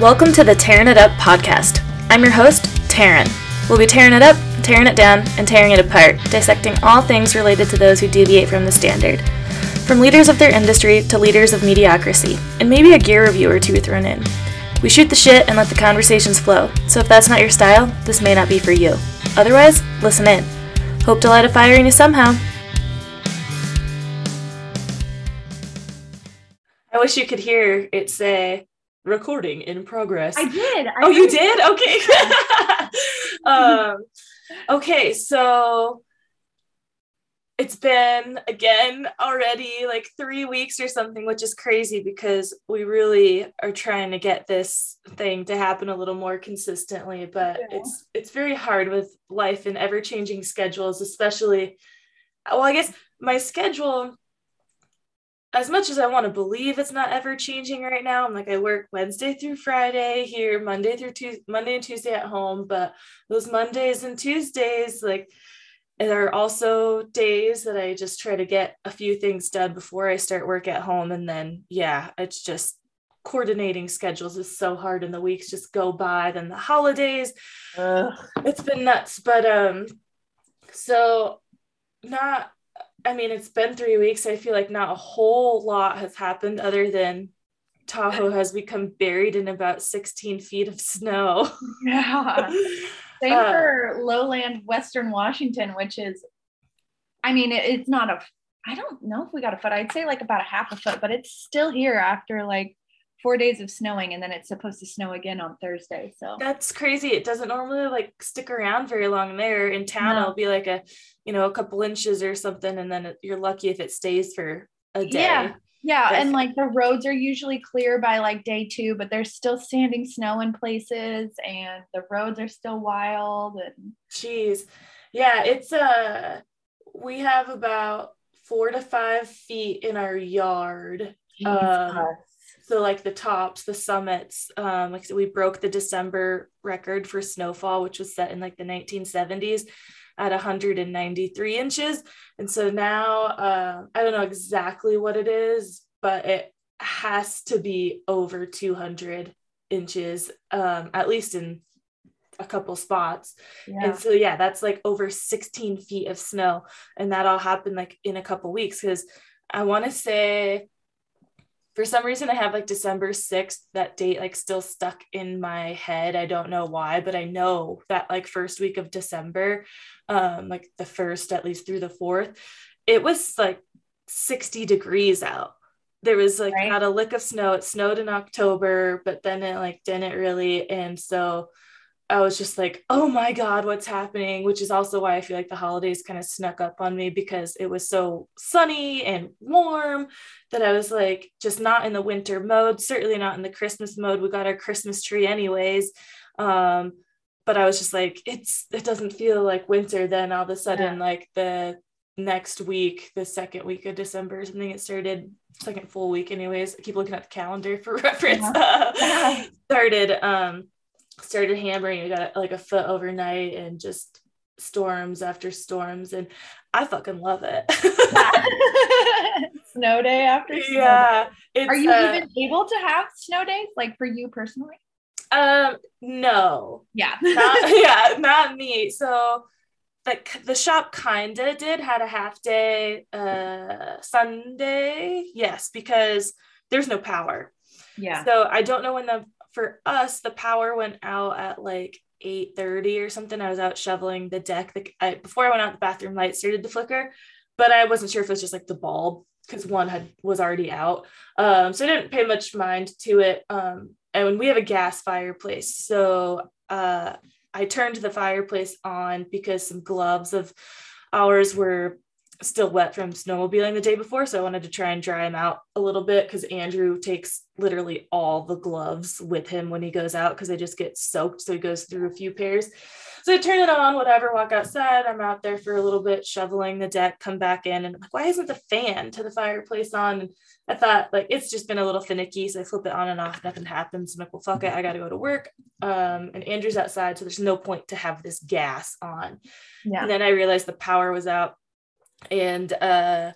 Welcome to the Tarin It Up podcast. I'm your host, Taryn. We'll be tearing it up, tearing it down, and tearing it apart, dissecting all things related to those who deviate from the standard. From leaders of their industry to leaders of mediocrity, and maybe a gear review or two thrown in. We shoot the shit and let the conversations flow, so if that's not your style, this may not be for you. Otherwise, listen in. Hope to light a fire in you somehow. I wish you could hear it say recording in progress. I did. I oh, you did? Okay. um, okay, so it's been again already like three weeks or something, which is crazy because we really are trying to get this thing to happen a little more consistently. But yeah. it's it's very hard with life and ever changing schedules, especially. Well, I guess my schedule as much as I want to believe it's not ever changing right now, I'm like I work Wednesday through Friday here, Monday through Tuesday, Monday and Tuesday at home, but those Mondays and Tuesdays, like there are also days that I just try to get a few things done before I start work at home. And then yeah, it's just coordinating schedules is so hard and the weeks just go by, then the holidays. Ugh. It's been nuts. But um so not I mean, it's been three weeks. I feel like not a whole lot has happened other than Tahoe has become buried in about 16 feet of snow. Yeah. Same uh, for lowland Western Washington, which is, I mean, it, it's not a, I don't know if we got a foot. I'd say like about a half a foot, but it's still here after like four days of snowing and then it's supposed to snow again on Thursday. So that's crazy. It doesn't normally like stick around very long there. In town, no. it'll be like a, you know, a couple inches or something. And then you're lucky if it stays for a day. Yeah. Yeah. and like the roads are usually clear by like day two, but there's still standing snow in places and the roads are still wild. And jeez. Yeah. It's uh we have about four to five feet in our yard. Um, so like the tops the summits um like so we broke the december record for snowfall which was set in like the 1970s at 193 inches. And so now uh, i don't know exactly what it is but it has to be over 200 inches um at least in a couple spots. Yeah. and so yeah that's like over 16 feet of snow. And that all happened like in a couple weeks because i want to say for some reason I have like December 6th, that date like still stuck in my head. I don't know why, but I know that like first week of December, um, like the first at least through the fourth, it was like 60 degrees out. There was like right. not a lick of snow. It snowed in October, but then it like didn't really. And so I was just like, oh my God, what's happening? Which is also why I feel like the holidays kind of snuck up on me because it was so sunny and warm that I was like, just not in the winter mode, certainly not in the Christmas mode. We got our Christmas tree anyways. Um, but I was just like, it's, it doesn't feel like winter. Then all of a sudden, yeah. like the next week, the second week of December, something it started second full week anyways. I keep looking at the calendar for reference. Yeah. started, um, started hammering. I got like a foot overnight and just storms after storms. And I fucking love it. snow day after snow yeah. Day. Are you uh, even able to have snow days like for you personally? Um, no. Yeah. not, yeah, not me. So like the shop kinda did had a half day uh Sunday. Yes, because there's no power. Yeah. So I don't know when the for us, the power went out at like 8:30 or something. I was out shoveling the deck. The, I, before I went out, the bathroom light started to flicker, but I wasn't sure if it was just like the bulb because one had was already out. Um, so I didn't pay much mind to it. Um, and we have a gas fireplace, so uh, I turned the fireplace on because some gloves of ours were still wet from snowmobiling the day before. So I wanted to try and dry him out a little bit because Andrew takes literally all the gloves with him when he goes out because they just get soaked. So he goes through a few pairs. So I turn it on, whatever, walk outside. I'm out there for a little bit, shoveling the deck, come back in, and I'm like, why isn't the fan to the fireplace on? And I thought, like, it's just been a little finicky. So I flip it on and off, nothing happens. I'm like, well, fuck it, I got to go to work. Um, and Andrew's outside, so there's no point to have this gas on. Yeah. And then I realized the power was out and uh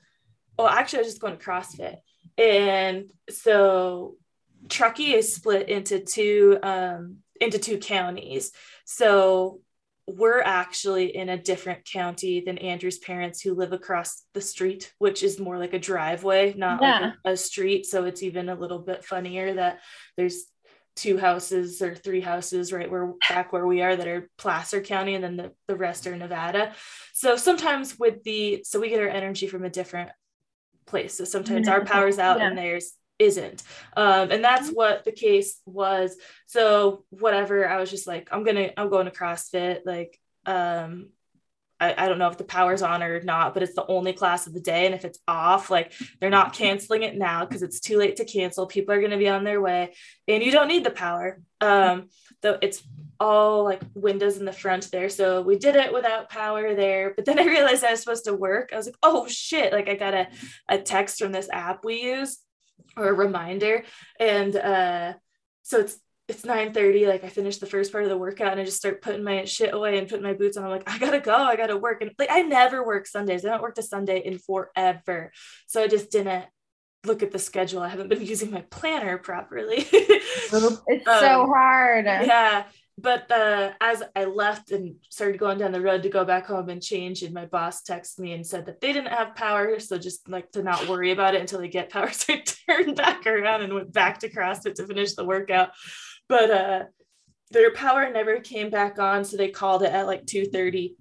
well actually i was just going to crossfit and so Truckee is split into two um, into two counties. So we're actually in a different county than Andrew's parents who live across the street, which is more like a driveway, not yeah. like a, a, street. So it's even a little bit funnier that there's two houses or three houses right where back where we are that are Placer County and then the, the rest are Nevada. So sometimes with the so we get our energy from a different place. So sometimes our power's out yeah. and theirs isn't. Um, and that's mm-hmm. what the case was. So whatever, I was just like, I'm gonna, I'm going to CrossFit. Like, um, I, I don't know if the power's on or not, but it's the only class of the day. And if it's off, like they're not canceling it now because it's too late to cancel. People are going to be on their way and you don't need the power. Um, though it's all like windows in the front there. So we did it without power there. But then I realized I was supposed to work. I was like, oh shit. Like I got a, a text from this app we use or a reminder. And uh, so it's it's 9 30 like i finished the first part of the workout and i just start putting my shit away and putting my boots on. I'm like i gotta go i gotta work. And like i never work sundays. I haven't worked a sunday in forever. So i just didn't look at the schedule. I haven't been using my planner properly. It's um, so hard. yeah but uh, as I left and started going down the road to go back home and change, and my boss texted me and said that they didn't have power, so just like to not worry about it until they get power. So I turned back around and went back to CrossFit to finish the workout. But uh, their power never came back on, so they called it at like two thirty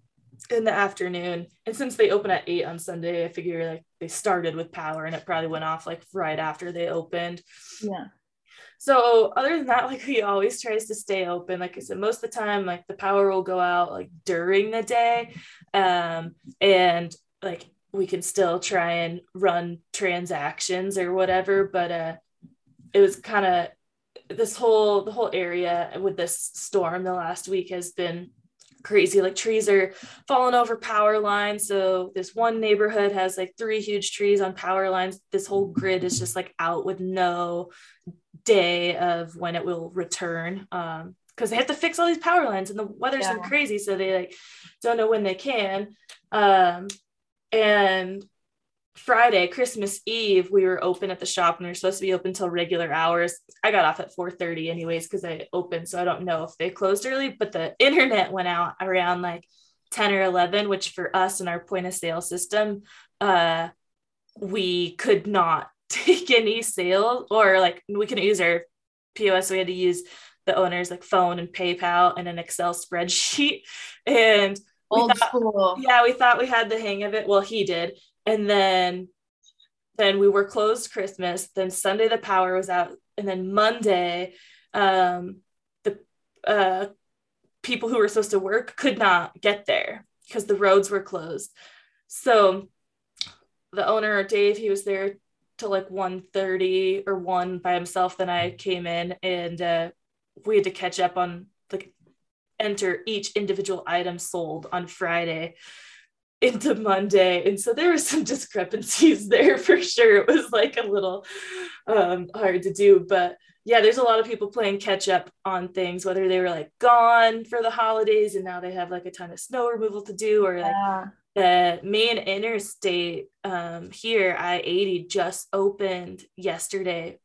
in the afternoon. And since they open at eight on Sunday, I figure like they started with power, and it probably went off like right after they opened. Yeah so other than that like he always tries to stay open like i said most of the time like the power will go out like during the day um and like we can still try and run transactions or whatever but uh it was kind of this whole the whole area with this storm the last week has been crazy. Like trees are falling over power lines. So this one neighborhood has like three huge trees on power lines. This whole grid is just like out with no day of when it will return um because they have to fix all these power lines and the weather's yeah. been crazy. So they like don't know when they can. Um and Friday, Christmas Eve, we were open at the shop and we are supposed to be open till regular hours. I got off at 4:30 anyways because I opened, so I don't know if they closed early, but the internet went out around like 10 or 11, which for us in our point of sale system, uh, we could not take any sales or like we couldn't use our POS. So we had to use the owner's like phone and PayPal and an Excel spreadsheet. And old thought, school. Yeah, we thought we had the hang of it. Well, he did. And then then we were closed Christmas. Then Sunday the power was out. And then Monday, um, the uh, people who were supposed to work could not get there because the roads were closed. So the owner, Dave, he was there to like 1.30 or 1 by himself then i came in and uh, we had to catch up on like enter each individual item sold on friday into monday. And so there was some discrepancies there for sure. It was like a little um, hard to do. But yeah there's a lot of people playing catch up on things whether they were like gone for the holidays and now they have like a ton of snow removal to do or like yeah. the main interstate um, here, I 80, just opened yesterday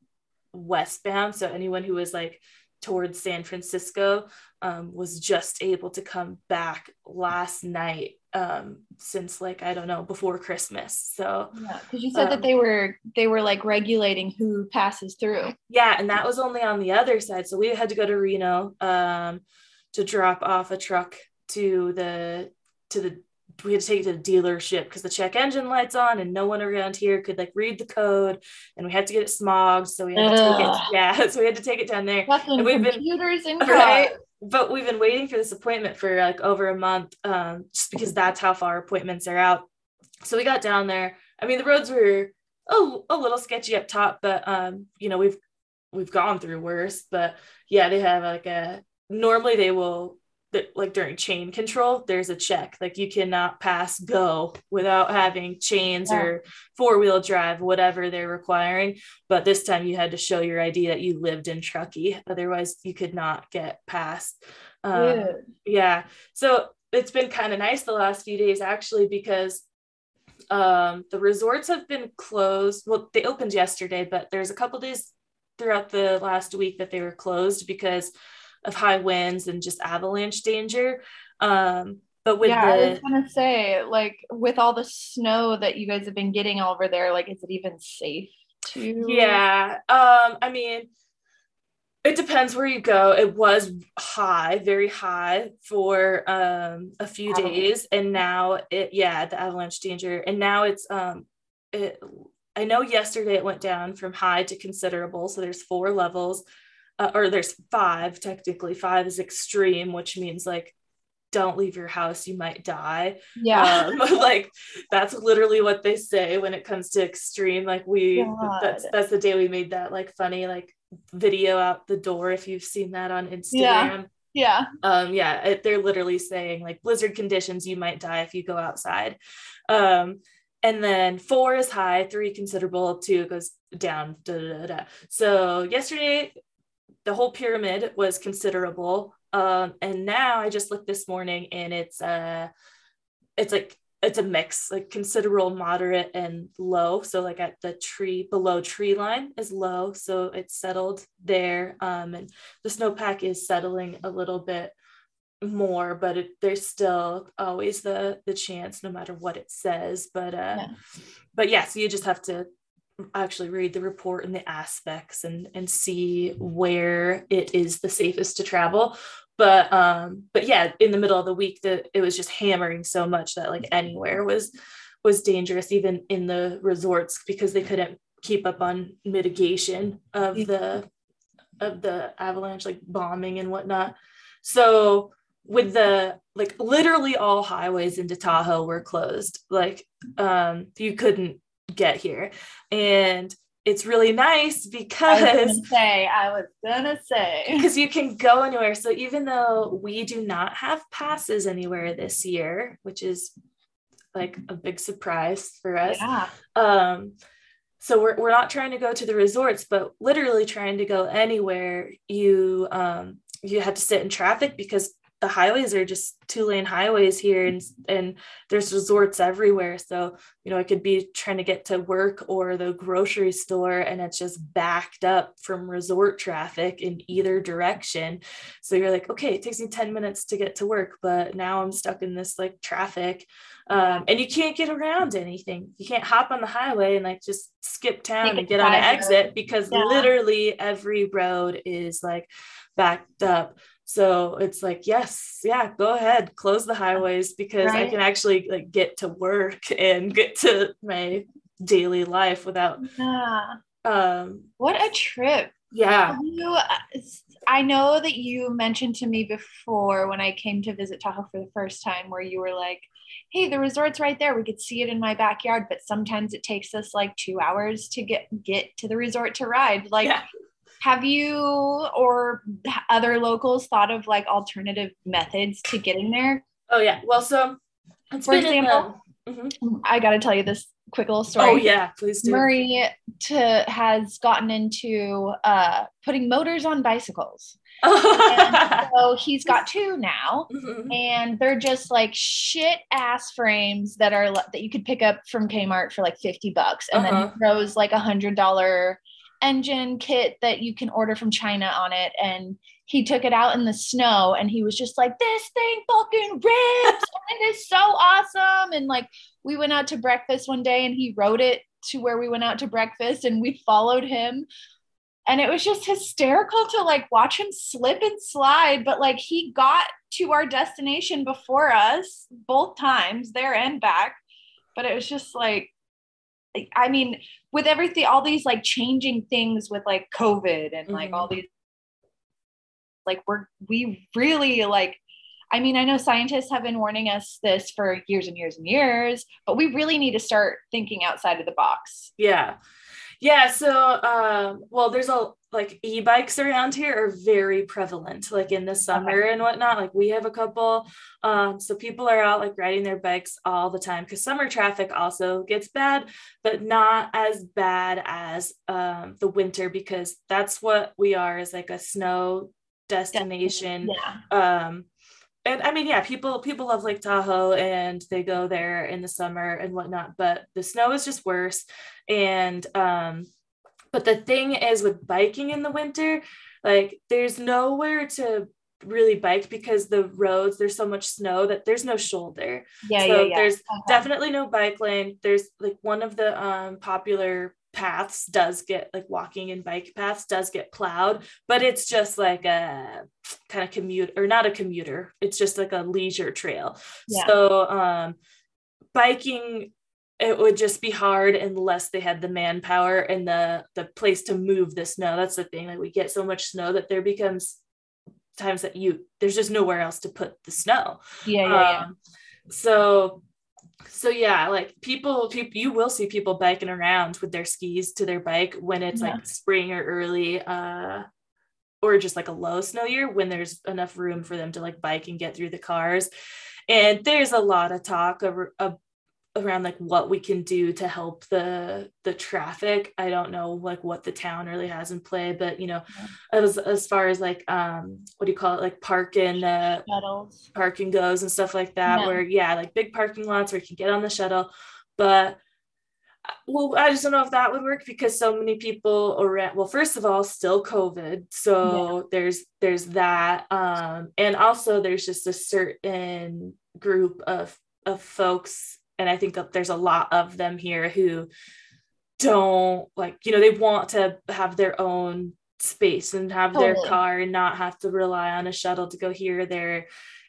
westbound. So anyone who was like towards San Francisco um, was just able to come back last night um, since like I don't know before Christmas. So yeah, because you said that um, they were they were like regulating who passes through. Yeah, and that was only on the other side. So we had to go to Reno um, to drop off a truck to the to the we had to take it to the dealership because the check engine light's on and no one around here could like read the code and we had to get it smogged so we had to Ugh. take it yeah so we had to take it down there and we've computers been and right but we've been waiting for this appointment for like over a month um, just because that's how far appointments are out. So we got down there. I mean the roads were a, a little sketchy up top but um you know we've we've gone through worse. But yeah they have like a normally they will like during chain control there's a check. Like you cannot pass go without having chains yeah. or four wheel drive whatever they're requiring. But this time you had to show your id that you lived in truckee. Otherwise you could not get past um, yeah. yeah. So it's been kind of nice the last few days actually because um, the resorts have been closed. Well they opened yesterday but there's a couple days throughout the last week that they were closed because of high winds and just avalanche danger. Um, but with yeah, the, I was gonna say, like, with all the snow that you guys have been getting over there, like, is it even safe to? Yeah. Um, I mean, it depends where you go. It was high, very high for um a few avalanche. days, and now it, yeah, the avalanche danger, and now it's um, it. I know yesterday it went down from high to considerable, so there's four levels. Uh, or there's five technically five is extreme which means like don't leave your house you might die. Yeah. Um, like that's literally what they say when it comes to extreme. Like we God. that's that's the day we made that like funny like video out the door if you've seen that on instagram. Yeah. Yeah um yeah it, they're literally saying like blizzard conditions you might die if you go outside. Um and then four is high three considerable two goes down da, da, da, so yesterday the whole pyramid was considerable um, and now I just looked this morning and it's uh it's like it's a mix, like considerable, moderate, and low. So like at the tree below tree line is low. So it's settled there. Um, and the snowpack is settling a little bit more, but it, there's still always the the chance, no matter what it says. But uh, yeah. but yeah, so you just have to actually read the report and the aspects and and see where it is the safest to travel. But um but yeah in the middle of the week that it was just hammering so much that like anywhere was was dangerous even in the resorts because they couldn't keep up on mitigation of the of the avalanche like bombing and whatnot. So with the like literally all highways into tahoe were closed. Like um you couldn't get here and it's really nice because I say I was gonna say because you can go anywhere. So even though we do not have passes anywhere this year, which is like a big surprise for us. Yeah. Um, so we're, we're not trying to go to the resorts, but literally trying to go anywhere. You um, you had to sit in traffic because the highways are just two lane highways here and and there's resorts everywhere. So you know i could be trying to get to work or the grocery store and it's just backed up from resort traffic in either direction. So you're like okay it takes me 10 minutes to get to work but now i'm stuck in this like traffic um, and you can't get around anything. You can't hop on the highway and like just skip town and get on an exit because yeah. literally every road is like backed up so it's like yes yeah go ahead close the highways because right. i can actually like get to work and get to my daily life without yeah. um what a trip. Yeah. You, uh, i know that you mentioned to me before when i came to visit tahoe for the first time where you were like hey the resort's right there. We could see it in my backyard. But sometimes it takes us like two hours to get get to the resort to ride. Like yeah have you or other locals thought of like alternative methods to getting there? Oh yeah. Well, so for example, the, mm-hmm. I got to tell you this quick little story. Oh yeah, please do. Murray to, has gotten into uh, putting motors on bicycles. so he's got two now, mm-hmm. and they're just like shit ass frames that are that you could pick up from Kmart for like fifty bucks, and uh-huh. then he throws like a hundred dollar engine kit that you can order from China on it. And he took it out in the snow and he was just like, this thing fucking rips. And it is so awesome. And like, we went out to breakfast one day and he rode it to where we went out to breakfast and we followed him. And it was just hysterical to like watch him slip and slide. But like, he got to our destination before us both times, there and back. But it was just like, I mean, with everything, all these like changing things with like COVID and like mm-hmm. all these, like we're, we really like, I mean, I know scientists have been warning us this for years and years and years, but we really need to start thinking outside of the box. Yeah. Yeah. So, um, well, there's a like e-bikes around here are very prevalent, like in the summer and whatnot. Like we have a couple. Um, so people are out like riding their bikes all the time because summer traffic also gets bad, but not as bad as um, the winter because that's what we are is like a snow destination. Yeah. Um, and I mean, yeah, people people love Lake Tahoe and they go there in the summer and whatnot, but the snow is just worse. And um, but the thing is with biking in the winter like there's nowhere to really bike because the roads there's so much snow that there's no shoulder yeah, so yeah, yeah. there's Okay. definitely no bike lane there's like one of the um popular paths does get like walking and bike paths does get plowed but it's just like a kind of commute or not a commuter it's just like a leisure trail Yeah. so um biking it would just be hard unless they had the manpower and the the place to move the snow that's the thing like we get so much snow that there becomes times that you there's just nowhere else to put the snow yeah, yeah, yeah. um, so so yeah like people people you will see people biking around with their skis to their bike when it's Yeah. like spring or early uh or just like a low snow year when there's enough room for them to like bike and get through the cars and there's a lot of talk over, of, around like what we can do to help the the traffic i don't know like what the town really has in play but you know as as far as like um what do you call it like parking and uh Shuttles. parking goes and stuff like that Yeah. where yeah like big parking lots where you can get on the shuttle but uh, well i just don't know if that would work because so many people around well first of all still covid so there's there's that um and also there's just a certain group of of folks and i think that there's a lot of them here who don't like you know they want to have their own space and have their car and not have to rely on a shuttle to go here or there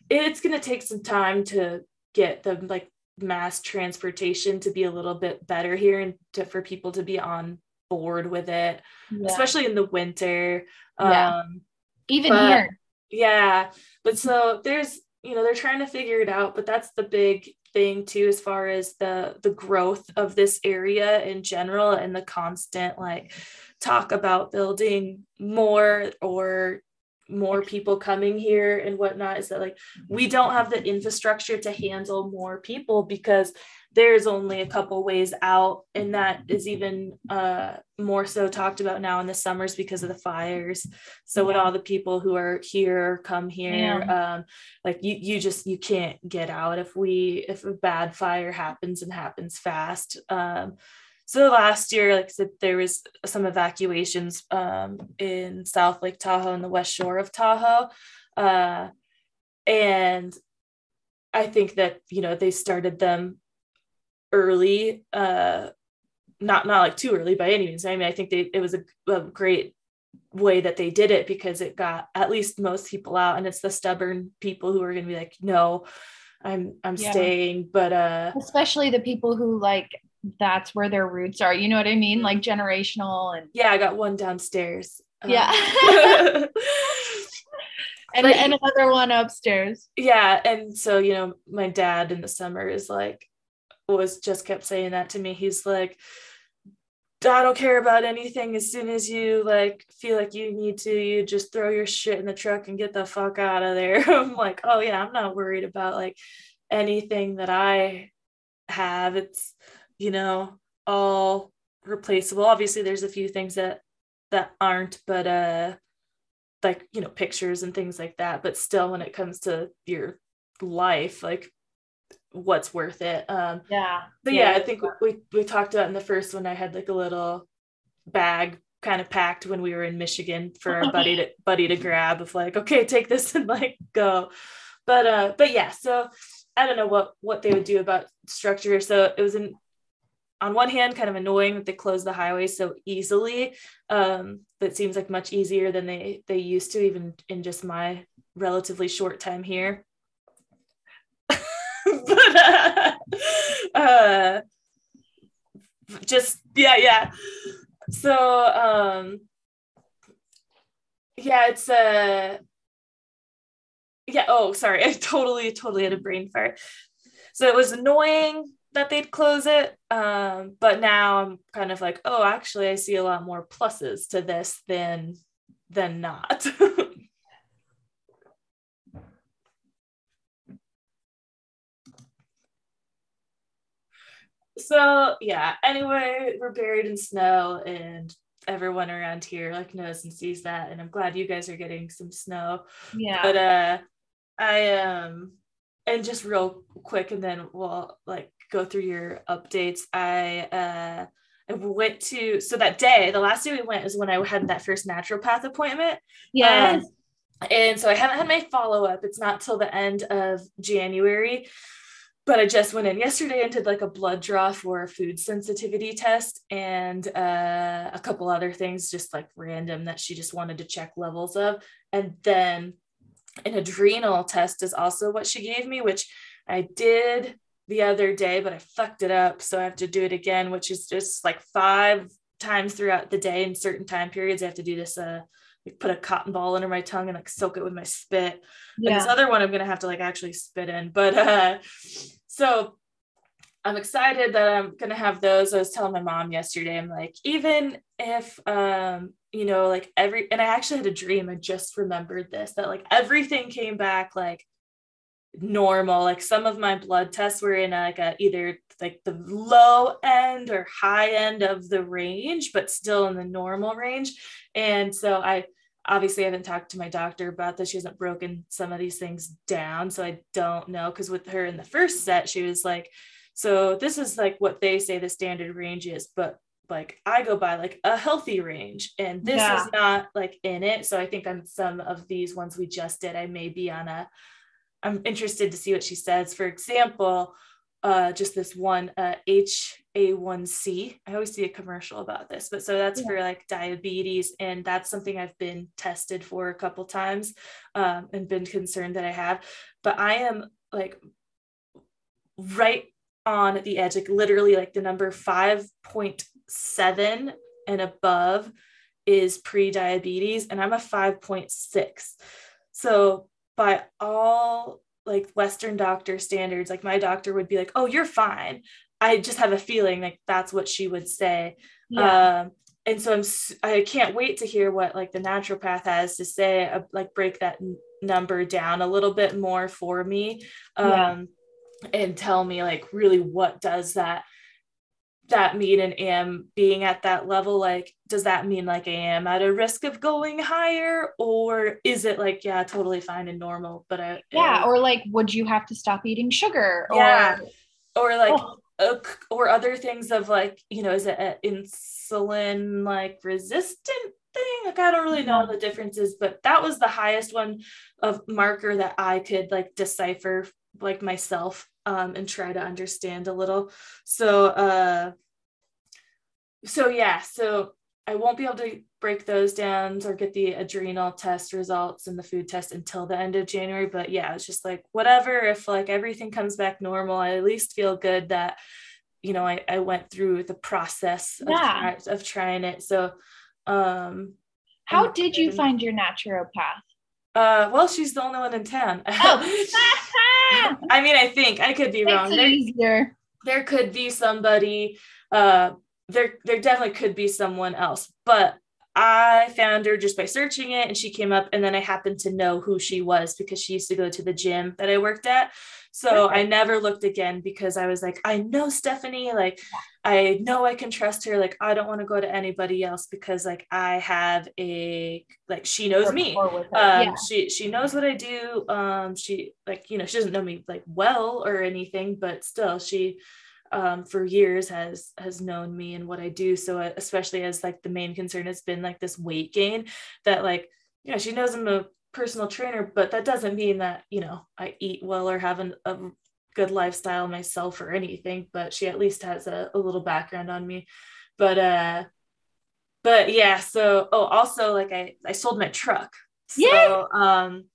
it's going to take some time to get the like mass transportation to be a little bit better here and to, for people to be on board with it Yeah. especially in the winter Yeah. um Even but- here. yeah but so there's you know they're trying to figure it out but that's the big thing too as far as the the growth of this area in general and the constant like talk about building more or more people coming here and whatnot is that like we don't have the infrastructure to handle more people because there's only a couple ways out and that is even uh more so talked about now in the summers because of the fires. So when Yeah. all the people who are here come here um like you you just you can't get out if we if a bad fire happens and happens fast. Um so last year like i said there was some evacuations um in south lake tahoe and the west shore of tahoe. Uh and i think that you know they started them early uh not not like too early by any means i mean i think they it was a, a great way that they did it because it got at least most people out and it's the stubborn people who are going to be like no i'm i'm Yeah. staying but uh Especially the people who like that's where their roots are. You know what I mean? Like generational and yeah i got one downstairs Um, Yeah. and, But- and another one upstairs. yeah and so you know my dad in the summer is like was just kept saying that to me he's like I don't care about anything. As soon as you like feel like you need to, you just throw your shit in the truck and get the fuck out of there. I'm like, oh yeah, I'm not worried about like anything that I have. It's you know all replaceable. Obviously, there's a few things that that aren't, but uh, like you know pictures and things like that. But still, when it comes to your life, like what's worth it? Um, Yeah. but yeah, I think we we talked about in the first one. I had like a little bag kind of packed when we were in Michigan for our buddy to buddy to grab of like, okay, take this and like go. But uh, but yeah, so I don't know what what they would do about structure. So it was in on one hand kind of annoying that they closed the highway so easily. Um, but seems like much easier than they they used to, even in just my relatively short time here. uh, just yeah yeah. So um yeah it's uh yeah oh sorry i totally totally had a brain fart. So it was annoying that they'd close it um but now i'm kind of like oh actually i see a lot more pluses to this than than not so yeah anyway we're buried in snow and everyone around here like knows and sees that and i'm glad you guys are getting some snow Yeah. but uh i um and just real quick and then we'll like go through your updates i uh I went to so that day, the last day we went is when I had that first naturopath appointment. Yes. Um, and so I haven't had my follow up. It's not till the end of January but I just went in yesterday and did like a blood draw for a food sensitivity test and uh, a couple other things, just like random that she just wanted to check levels of. And then an adrenal test is also what she gave me, which I did the other day, but I fucked it up. So I have to do it again, which is just like five times throughout the day in certain time periods. I have to do this uh, like put a cotton ball under my tongue and like soak it with my spit. Yeah. And this other one I'm gonna have to like actually spit in. But uh so I'm excited that I'm gonna have those. I was telling my mom yesterday, I'm like, even if um, you know, like every and I actually had a dream, I just remembered this, that like everything came back like normal. Like some of my blood tests were in like a, either like the low end or high end of the range, but still in the normal range. And so I obviously I haven't talked to my doctor about this. She hasn't broken some of these things down. So I don't know. Cause with her in the first set, she was like, so this is like what they say the standard range is, but like I go by like a healthy range and this yeah. is not like in it. So I think on some of these ones we just did, I may be on a, I'm interested to see what she says. For example, uh, just this one uh, HA1C. I always see a commercial about this, but so that's yeah. for like diabetes, and that's something I've been tested for a couple times um, and been concerned that I have. But I am like right on the edge, like literally like the number 5.7 and above is pre-diabetes, and I'm a 5.6. So by all like Western doctor standards, like my doctor would be like, oh, you're fine. I just have a feeling like that's what she would say. Yeah. Um, and so I'm, I can't wait to hear what like the naturopath has to say, uh, like break that n- number down a little bit more for me. Um, yeah. and tell me like really what does that that mean and am being at that level? Like does that mean like i am at a risk of going higher? Or is it like yeah totally fine and normal but I, yeah or like would you have to stop eating sugar? Yeah. Or, or like oh. uh, or other things of like you know is it an insulin like resistant thing? Like i don't really know the differences but that was the highest one of marker that i could like decipher like myself um, and try to understand a little. So, uh, so yeah, so I won't be able to break those down or get the adrenal test results and the food test until the end of January. But yeah, it's just like whatever. If like everything comes back normal, I at least feel good that you know I, I went through the process of, yeah. try, of trying it. So, um, how did you find your naturopath? Uh, well, she's the only one in town. Oh. I mean, I think I could be Makes wrong. There, easier. there could be somebody. Uh, there, there definitely could be someone else, but I found her just by searching it, and she came up. And then I happened to know who she was because she used to go to the gym that I worked at. So I never looked again because I was like, I know Stephanie, like I know I can trust her. Like I don't want to go to anybody else because like I have a like she knows me. Um yeah. she she knows what I do. Um she like you know she doesn't know me like well or anything, but still she um, for years has has known me and what I do. So uh, especially as like the main concern has been like this weight gain that like you know she knows I'm a personal trainer, but that doesn't mean that, you know, I eat well or have an, a good lifestyle myself or anything, but she at least has a, a little background on me. But, uh, but yeah, so, oh, also like I, I sold my truck. So, yeah. um,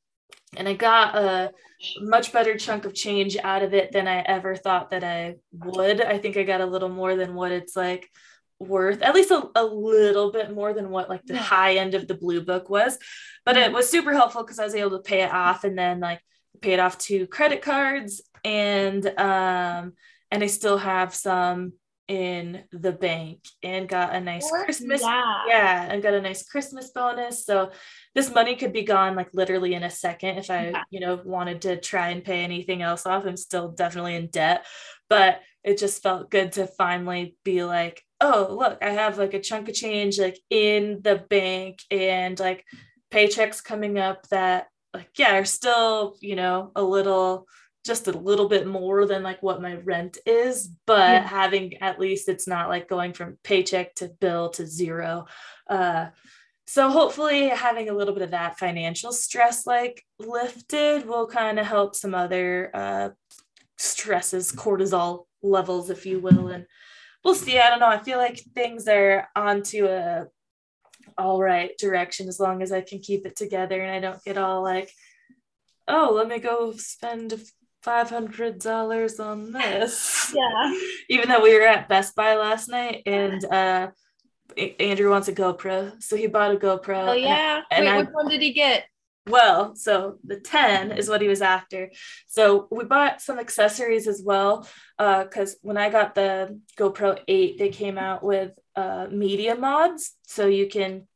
and I got a much better chunk of change out of it than I ever thought that I would. I think I got a little more than what it's like worth at least a, a little bit more than what like the yeah. high end of the blue book was but it was super helpful because i was able to pay it off and then like pay it off to credit cards and um and i still have some in the bank and got a nice christmas yeah. yeah and got a nice christmas bonus so this money could be gone like literally in a second if i yeah. you know wanted to try and pay anything else off i'm still definitely in debt but it just felt good to finally be like oh look i have like a chunk of change like in the bank and like paychecks coming up that like yeah are still you know a little just a little bit more than like what my rent is, but yeah. having at least it's not like going from paycheck to bill to zero. Uh, so hopefully having a little bit of that financial stress like lifted will kind of help some other uh, stresses, cortisol levels, if you will. And we'll see. I don't know. I feel like things are onto a all right direction as long as I can keep it together and I don't get all like, oh, let me go spend five hundred dollars on this. Yeah. Even though we were at Best Buy last night and uh Andrew wants a GoPro, so he bought a GoPro. Oh yeah. And, and Wait, I, which one did he get? Well, so the 10 is what he was after. So we bought some accessories as well. Uh, because when I got the GoPro 8, they came out with uh media mods. So you can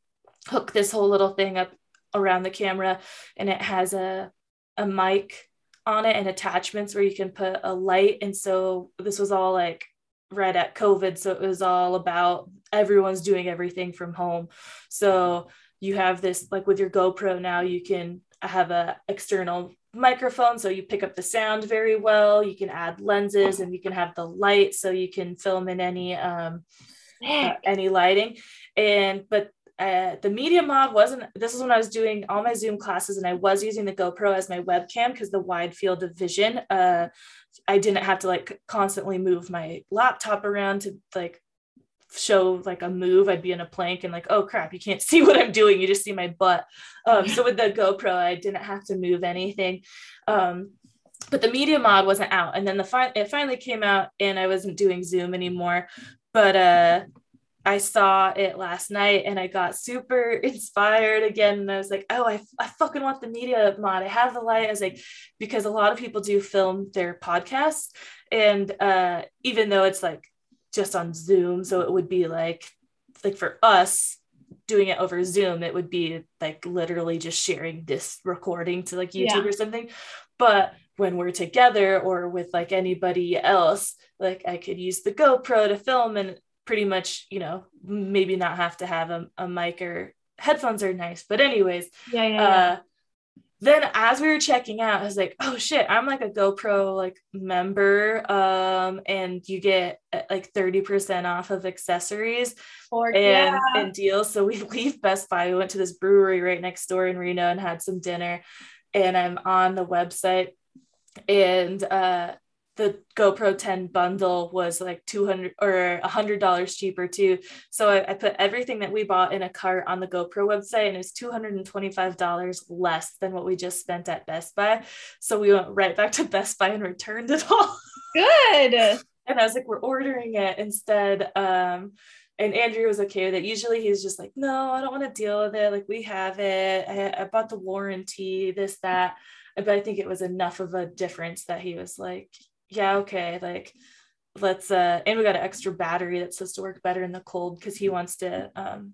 hook this whole little thing up around the camera and it has a a mic on it and attachments where you can put a light. And so this was all like right at COVID. So it was all about everyone's doing everything from home. So you have this like with your GoPro now, you can have a external microphone so you pick up the sound very well you can add lenses and you can have the light so you can film in any um uh, any lighting and but uh, the media mod wasn't this is when i was doing all my zoom classes and i was using the gopro as my webcam because the wide field of vision uh, i didn't have to like constantly move my laptop around to like show like a move. I'd be in a plank and like oh crap you can't see what i'm doing you just see my butt. Um, so with the gopro i didn't have to move anything. Um, but the media mod wasn't out. And then the fi- it finally came out and i wasn't doing zoom anymore. But uh I saw it last night and I got super inspired again. And I was like, oh, I, I fucking want the media mod. I have the light. I was like, because a lot of people do film their podcasts. And uh, even though it's like just on Zoom. So it would be like, like for us doing it over Zoom, it would be like literally just sharing this recording to like YouTube yeah. or something. But when we're together or with like anybody else, like I could use the GoPro to film and pretty much, you know, maybe not have to have a, a mic or headphones are nice. But anyways, yeah, yeah, yeah. Uh, then as we were checking out, I was like, oh shit, I'm like a GoPro like member. Um, and you get uh, like 30% off of accessories or, and, yeah. and deals. So we leave Best Buy. We went to this brewery right next door in Reno and had some dinner. And I'm on the website and uh the GoPro 10 bundle was like 200 or $100 cheaper too. So I, I, put everything that we bought in a cart on the GoPro website and it was $225 less than what we just spent at Best Buy. So we went right back to Best Buy and returned it all. Good. and I was like, we're ordering it instead. Um, and Andrew was okay with it. Usually he's just like, no, I don't want to deal with it. Like we have it. I, I bought the warranty, this, that but I think it was enough of a difference that he was like, yeah, okay, like let's uh and we got an extra battery that's supposed to work better in the cold because he wants to um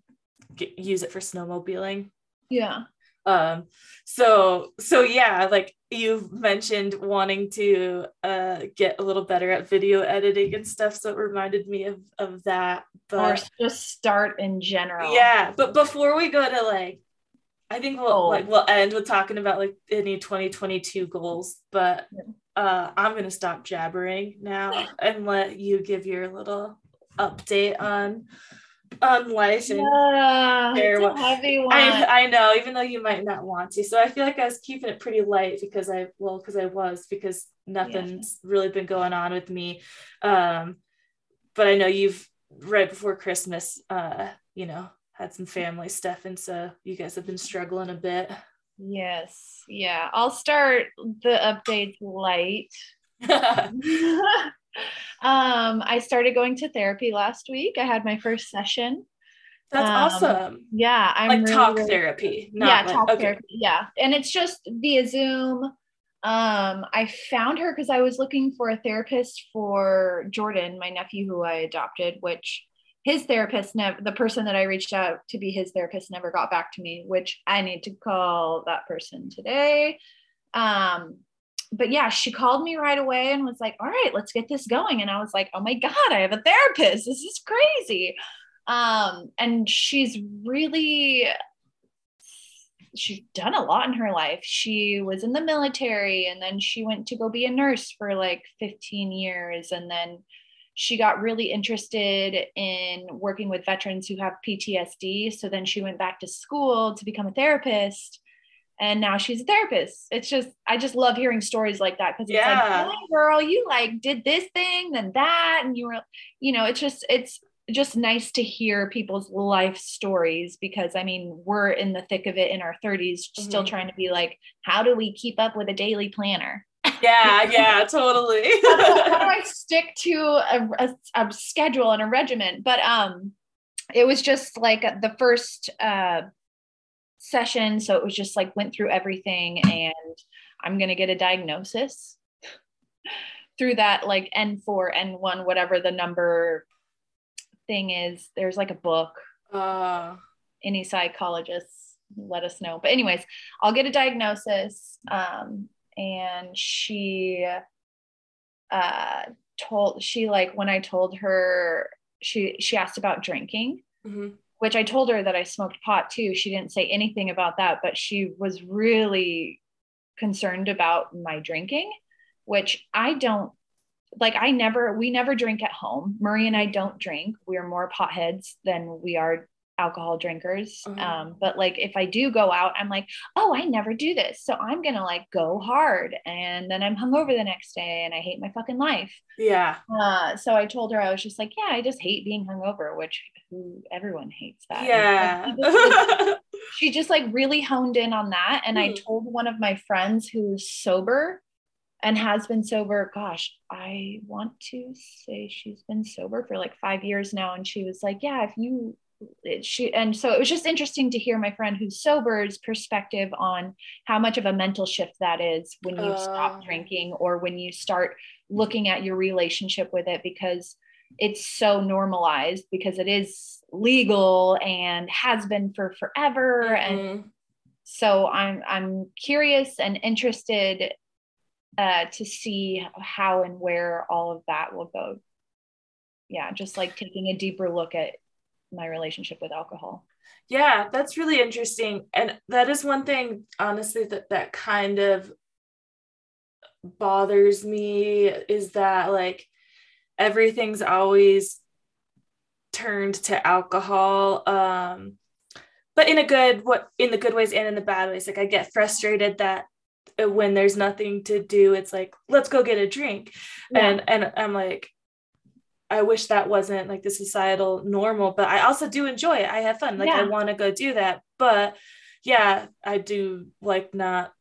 get, use it for snowmobiling. Yeah. Um so so yeah, like you've mentioned wanting to uh get a little better at video editing and stuff. So it reminded me of of that. But or just start in general. Yeah. But before we go to like I think we'll oh. like we'll end with talking about like any 2022 goals, but uh, I'm gonna stop jabbering now and let you give your little update on on life and yeah, share what heavy one. I, I know, even though you might not want to. So I feel like I was keeping it pretty light because I well, because I was because nothing's yeah. really been going on with me. Um, but I know you've right before Christmas, uh, you know, had some family stuff, and so you guys have been struggling a bit. Yes. Yeah. I'll start the updates light. um, I started going to therapy last week. I had my first session. That's um, awesome. Yeah, I'm like really, talk therapy. yeah, like, talk okay. therapy. Yeah, and it's just via Zoom. Um, I found her because I was looking for a therapist for Jordan, my nephew who I adopted, which his therapist never the person that i reached out to be his therapist never got back to me which i need to call that person today. Um but yeah she called me right away and was like all right let's get this going. And i was like oh my god i have a therapist. This is crazy. Um and she's really she's done a lot in her life. She was in the military and then she went to go be a nurse for like 15 years and then she got really interested in working with veterans who have PTSD. So then she went back to school to become a therapist. And now she's a therapist. It's just, I just love hearing stories like that because it's yeah. like, hey, girl, you like did this thing, then that. And you were, you know, it's just, it's just nice to hear people's life stories because I mean, we're in the thick of it in our 30s, mm-hmm. still trying to be like, how do we keep up with a daily planner? Yeah yeah totally. How, do, how, do, i stick to a, a, a, schedule and a regimen? But um it was just like the first uh session so it was just like went through everything and i'm gonna get a diagnosis through that like n4 n1 whatever the number thing is. There's like a book. Uh. Any psychologists let us know. But anyways i'll get a diagnosis um and she uh told she like when I told her she she asked about drinking mm-hmm. which I told her that I smoked pot too. She didn't say anything about that but she was really concerned about my drinking which I don't like I never we never drink at home. Murray and I don't drink. We're more potheads than we are alcohol drinkers. Mm-hmm. Um, but like if I do go out, I'm like, oh, I never do this. So I'm gonna like go hard. And then I'm hungover the next day and I hate my fucking life. Yeah. Uh, so I told her I was just like, yeah, I just hate being hungover, which who everyone hates that. Yeah. She just, she just, like really honed in on that. And mm. I told one of my friends who's sober and has been sober gosh i want to say she's been sober for like five years now and she was like yeah if you she and so it was just interesting to hear my friend who's sober's perspective on how much of a mental shift that is when you uh, stop oh. drinking or when you start looking at your relationship with it because it's so normalized because it is legal and has been for forever mm-hmm. and so i'm i'm curious and interested uh, to see how and where all of that will go yeah just like taking a deeper look at my relationship with alcohol. Yeah that's really interesting. And that is one thing honestly that that kind of bothers me is that like everything's always turned to alcohol um but in a good what in the good ways and in the bad ways. Like i get frustrated that when there's nothing to do it's like let's go get a drink. Yeah. and and i'm like I wish that wasn't like the societal normal, but I also do enjoy it. I have fun. Like yeah. I want to go do that. But yeah, I do like not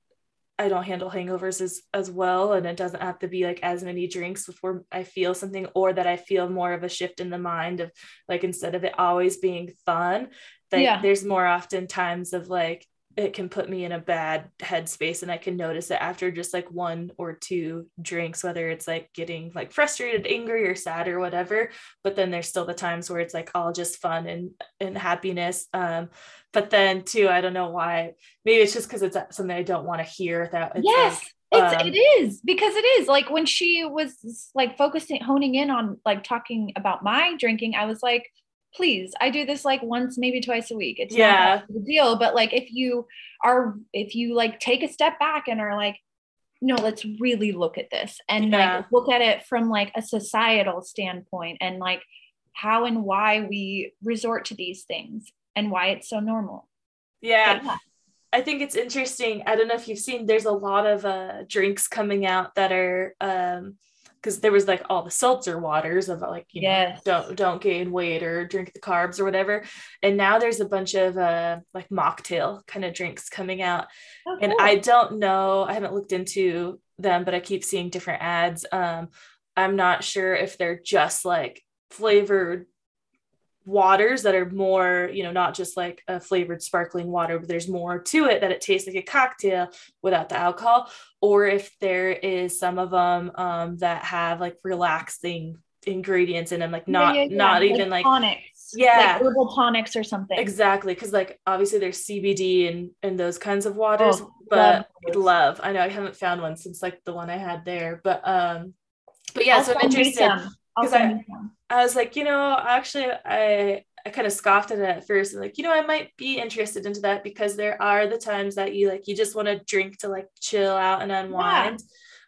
I don't handle hangovers as as well and it doesn't have to be like as many drinks before I feel something or that I feel more of a shift in the mind of like instead of it always being fun, that yeah. there's more often times of like it can put me in a bad headspace and I can notice it after just like one or two drinks, whether it's like getting like frustrated, angry, or sad or whatever. But then there's still the times where it's like all just fun and and happiness. Um, but then too, I don't know why. Maybe it's just because it's something I don't want to hear. That yes. Like, it's, um, it is because it is like when she was like focusing honing in on like talking about my drinking i was like please i do this like once maybe twice a week it's yeah not a deal but like if you are if you like take a step back and are like no let's really look at this and yeah. like look at it from like a societal standpoint and like how and why we resort to these things and why it's so normal yeah, yeah. I think it's interesting. I don't know if you've seen, there's a lot of uh, drinks coming out that are um, because there was like all the seltzer waters of like you yes. know don't don't gain weight or drink the carbs or whatever. And now there's a bunch of uh like mocktail kind of drinks coming out. Oh, and i don't know i haven't looked into them but i keep seeing different ads. Um i'm not sure if they're just like flavored waters that are more, you know, not just like a flavored sparkling water, but there's more to it that it tastes like a cocktail without the alcohol, or if there is some of them um, that have like relaxing ingredients in them, like not yeah, yeah, yeah. not even like tonics, yeah, like herbal tonics or something. Exactly, because like obviously there's CBD and and those kinds of waters, oh, but love, love. I know I haven't found one since like the one I had there, but um, but yeah, I'll so I'm interested because I, I was like, you know, actually, I I kind of scoffed at it at first and like, you know, I might be interested into that because there are the times that you like you just want to drink to like chill out and unwind.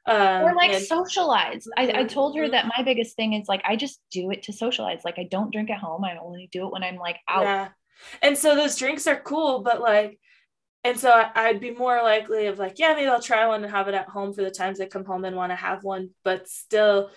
Yeah. Um, or like and- socialize. I, I told her that my biggest thing is like I just do it to socialize. Like I don't drink at home. I only do it when I'm like out. Yeah. And so those drinks are cool, but like and so I'd be more likely of like, yeah, maybe I'll try one and have it at home for the times I come home and want to have one. But still,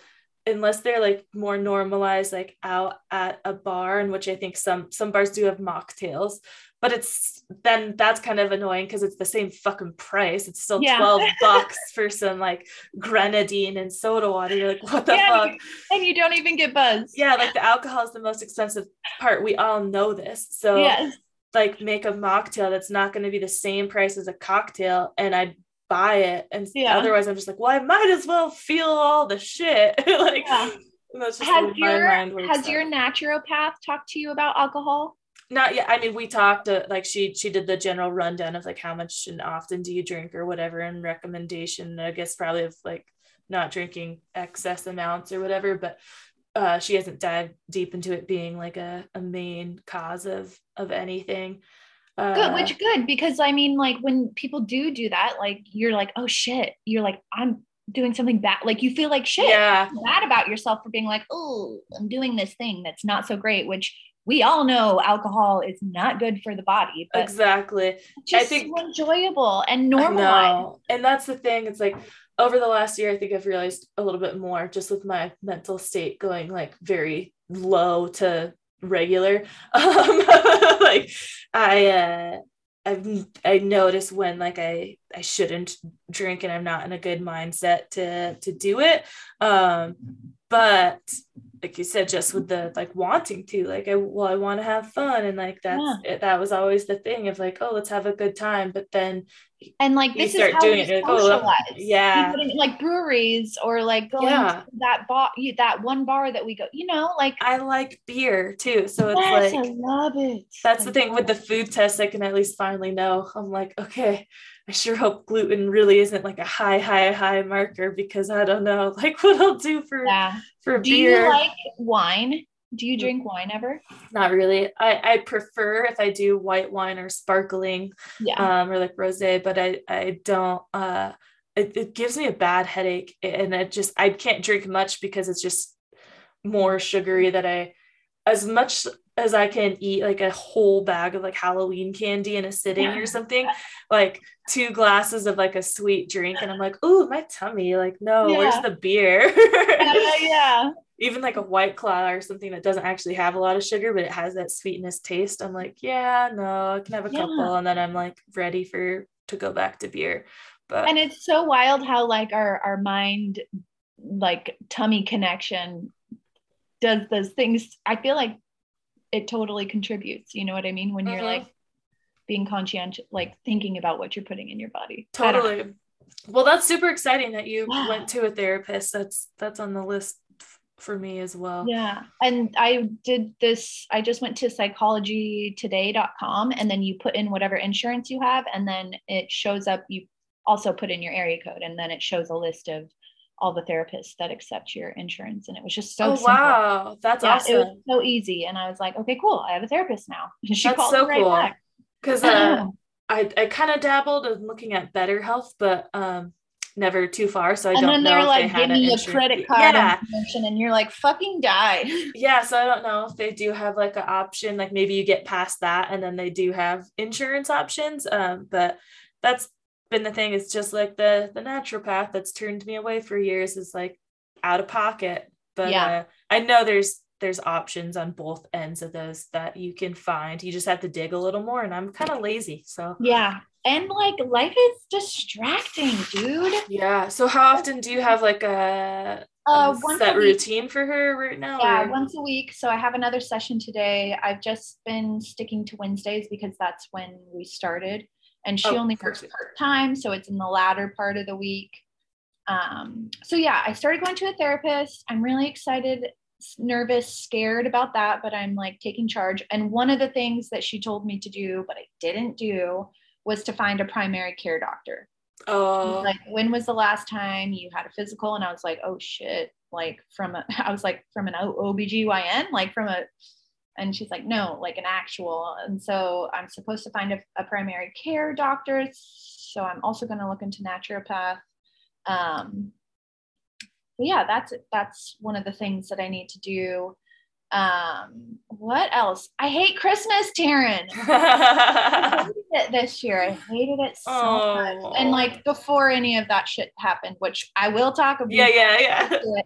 unless they're like more normalized, like out at a bar, in which I think some some bars do have mocktails, but it's then that's kind of annoying because it's the same fucking price. It's still yeah. 12 bucks for some like grenadine and soda water. You're like, what the yeah, fuck? And you don't even get buzz. Yeah, like the alcohol is the most expensive part. We all know this. So yes. like make a mocktail that's not going to be the same price as a cocktail. And I'd buy it. And yeah. otherwise I'm just like, well, I might as well feel all the shit. like yeah. that's just has your, has your naturopath talked to you about alcohol? not yet. I mean, we talked uh, like she she did the general rundown of like how much and often do you drink or whatever, and recommendation. I guess probably of like not drinking excess amounts or whatever, but uh, she hasn't dived deep into it being like a, a main cause of of anything. Uh, good, which good because I mean, like when people do do that, like you're like, oh shit, you're like, I'm doing something bad. Like you feel like shit, yeah. bad about yourself for being like, oh, I'm doing this thing that's not so great, which we all know alcohol is not good for the body. But exactly. I think so enjoyable and normal. And that's the thing. It's like over the last year, I think I've realized a little bit more just with my mental state going like very low to regular. Um, like I uh I've I notice when like I I shouldn't drink and I'm not in a good mindset to to do it. Um but like you said just with the like wanting to like i well i want to have fun and like that's yeah. it, that was always the thing of like oh let's have a good time but then and like this is how doing it like, oh, yeah like breweries or like going yeah. to that bar that one bar that we go you know like i like beer too so it's yes, like i love it that's I the thing with the food test i can at least finally know i'm like okay I sure hope gluten really isn't like a high, high, high marker because I don't know like what I'll do for yeah. for do beer. Do you like wine? Do you drink wine ever? Not really. I, I prefer if I do white wine or sparkling, yeah, um, or like rosé, but I I don't. Uh, it, it gives me a bad headache, and I just I can't drink much because it's just more sugary that I as much as I can eat like a whole bag of like Halloween candy in a sitting yeah. or something, like two glasses of like a sweet drink, and I'm like, ooh, my tummy. Like, no, yeah. where's the beer? yeah, yeah. Even like a white claw or something that doesn't actually have a lot of sugar, but it has that sweetness taste. I'm like, yeah, no, I can have a couple, and then I'm like ready for to go back to beer. But and it's so wild how like our our mind like tummy connection does those things. I feel like it totally contributes. You know what I mean? When you're mm-hmm. like being conscientious, like thinking about what you're putting in your body. Totally. Well, that's super exciting that you went to a therapist. That's that's on the list for me as well. Yeah. And I did this, I just went to psychologytoday.com and then you put in whatever insurance you have, and then it shows up, you also put in your area code, and then it shows a list of all the therapists that accept your insurance. And it was just so oh, simple. wow. That's yeah, awesome. It was so easy. And I was like, okay, cool. I have a therapist now. She That's so right cool. Because uh, I, I kind of dabbled in looking at better health, but um, never too far. So I and don't know if like, they give me a credit card yeah. and you're like, fucking die. Yeah. So I don't know if they do have like an option, like maybe you get past that and then they do have insurance options. Um, but that's been the thing. It's just like the the naturopath that's turned me away for years is like out of pocket. But yeah. Uh, i know there's there's options on both ends of those that you can find. You just have to dig a little more and i'm kind of lazy so. Yeah. And like life is distracting dude. Yeah. So how often do you have like a, uh, set a routine for her right now yeah or? once a week. So i have another session today. I've just been sticking to wednesdays because that's when we started and she oh, only works part time, so it's in the latter part of the week. Um, so yeah, I started going to a therapist. I'm really excited, nervous, scared about that, but I'm like taking charge. And one of the things that she told me to do, but I didn't do, was to find a primary care doctor. Oh, like when was the last time you had a physical? And I was like, oh shit, like from a, I was like from an OBGYN, like from a And she's like, no, like an actual. And so I'm supposed to find a, a primary care doctor. So I'm also going to look into naturopath. Um, yeah, that's that's one of the things that I need to do. Um, what else? I hate Christmas, Tarin. I hated it this year. I hated it so oh. much. And like before any of that shit happened, which I will talk about. Yeah, yeah, yeah.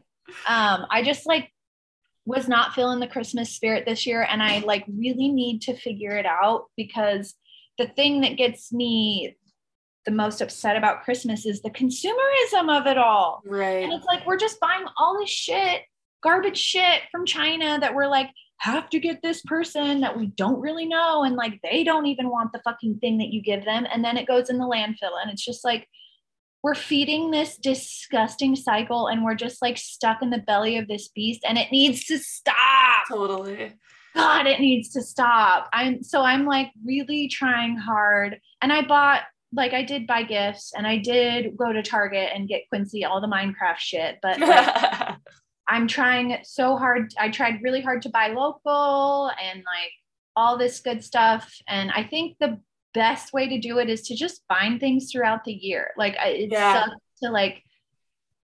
Um, I just like was not feeling the Christmas spirit this year. And I like really need to figure it out because the thing that gets me the most upset about Christmas is the consumerism of it all. Right. And it's like we're just buying all this shit, garbage shit from China that we're like, have to get this person that we don't really know. And like they don't even want the fucking thing that you give them. And then it goes in the landfill. And it's just like, we're feeding this disgusting cycle and we're just like stuck in the belly of this beast and it needs to stop. Totally. God, it needs to stop. I'm so I'm like really trying hard. And I bought like I did buy gifts and I did go to Target and get Quincy all the Minecraft shit, but like, I'm trying so hard. I tried really hard to buy local and like all this good stuff. And I think the best way to do it is to just find things throughout the year. Like it yeah. sucks to like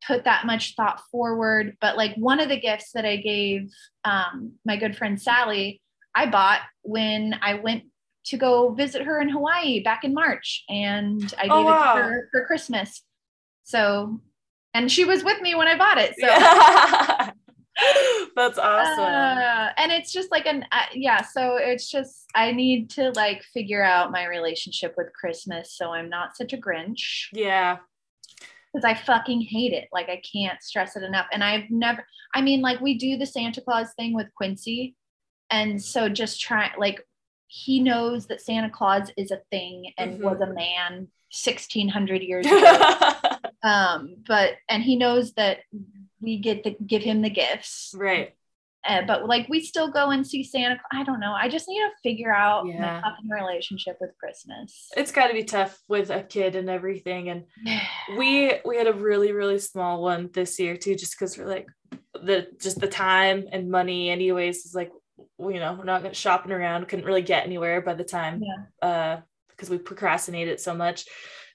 put that much thought forward. But like one of the gifts that I gave um, my good friend Sally, I bought when I went to go visit her in Hawaii back in March, and I oh, gave wow. it to her for Christmas. So, and she was with me when I bought it. So. Yeah. That's awesome. Uh, and it's just like an uh, yeah, so it's just I need to like figure out my relationship with Christmas so I'm not such a Grinch. Yeah. Cuz I fucking hate it. Like I can't stress it enough. And I've never I mean like we do the Santa Claus thing with Quincy and so just try like he knows that Santa Claus is a thing and mm-hmm. was a man 1600 years ago. um but and he knows that we get to give him the gifts. Right. Uh, but like we still go and see Santa. I don't know. I just need to figure out yeah. my fucking relationship with Christmas. It's got to be tough with a kid and everything. And we we had a really really small one this year too, just because we're like the just the time and money. Anyways, is like you know we're not gonna, shopping around. Couldn't really get anywhere by the time. Yeah. Uh, because we procrastinated so much.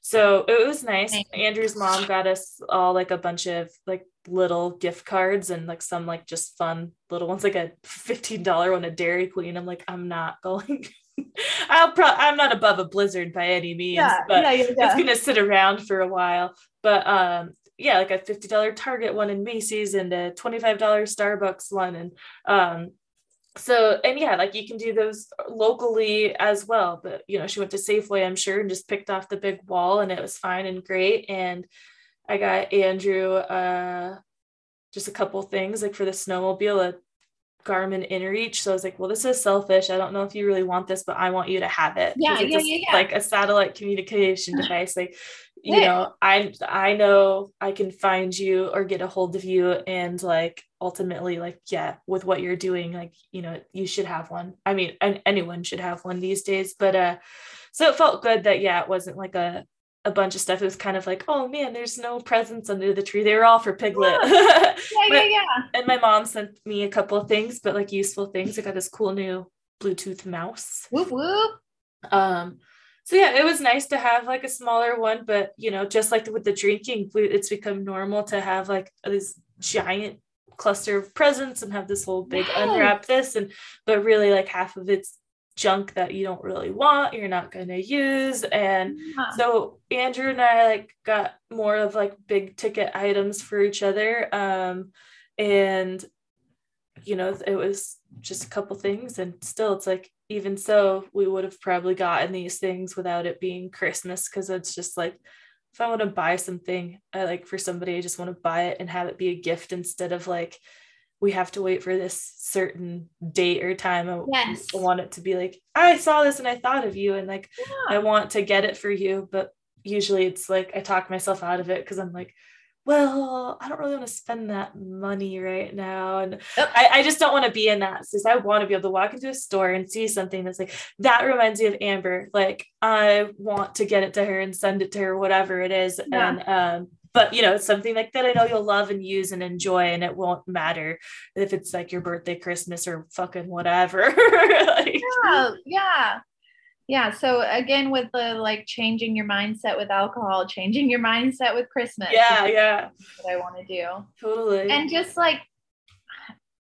So it was nice. Andrew's mom got us all like a bunch of like little gift cards and like some like just fun little ones, like a $15 one at Dairy Queen. I'm like, I'm not going. I'll probably I'm not above a blizzard by any means, yeah, but yeah, yeah, it's gonna sit around for a while. But um yeah, like a $50 Target one in Macy's and a $25 Starbucks one. And um so and yeah like you can do those locally as well but you know she went to safeway i'm sure and just picked off the big wall and it was fine and great and i got andrew uh just a couple things like for the snowmobile a garmin inreach so i was like well this is selfish i don't know if you really want this but i want you to have it yeah, yeah, yeah, yeah, like a satellite communication device like you yeah. know i i know i can find you or get a hold of you and like ultimately like yeah with what you're doing like you know you should have one. I mean and anyone should have one these days but uh so it felt good that yeah it wasn't like a a bunch of stuff. It was kind of like oh man there's no presents under the tree. They were all for piglet. Yeah. Yeah, yeah, yeah. and my mom sent me a couple of things but like useful things. I got this cool new bluetooth mouse. Whoop whoop. Um so yeah it was nice to have like a smaller one but you know just like with the drinking it's become normal to have like this giant cluster of presents and have this whole big unwrap this and but really like half of it's junk that you don't really want you're not going to use and yeah. so andrew and i like got more of like big ticket items for each other um and you know it was just a couple things and still it's like even so we would have probably gotten these things without it being christmas because it's just like if I want to buy something, I like for somebody, I just want to buy it and have it be a gift instead of like we have to wait for this certain date or time. I, yes. I want it to be like, I saw this and I thought of you and like yeah. I want to get it for you. But usually it's like I talk myself out of it because I'm like, well, I don't really want to spend that money right now. And I, I, just don't want to be in that. Because I want to be able to walk into a store and see something that's like, that reminds me of Amber. Like, I want to get it to her and send it to her, whatever it is. Yeah. And um, but you know it's something like that i know you'll love and use and enjoy and it won't matter if it's like your birthday christmas or fucking whatever like, yeah yeah yeah so again with the like changing your mindset with alcohol changing your mindset with christmas yeah yeah what i want to do totally and just like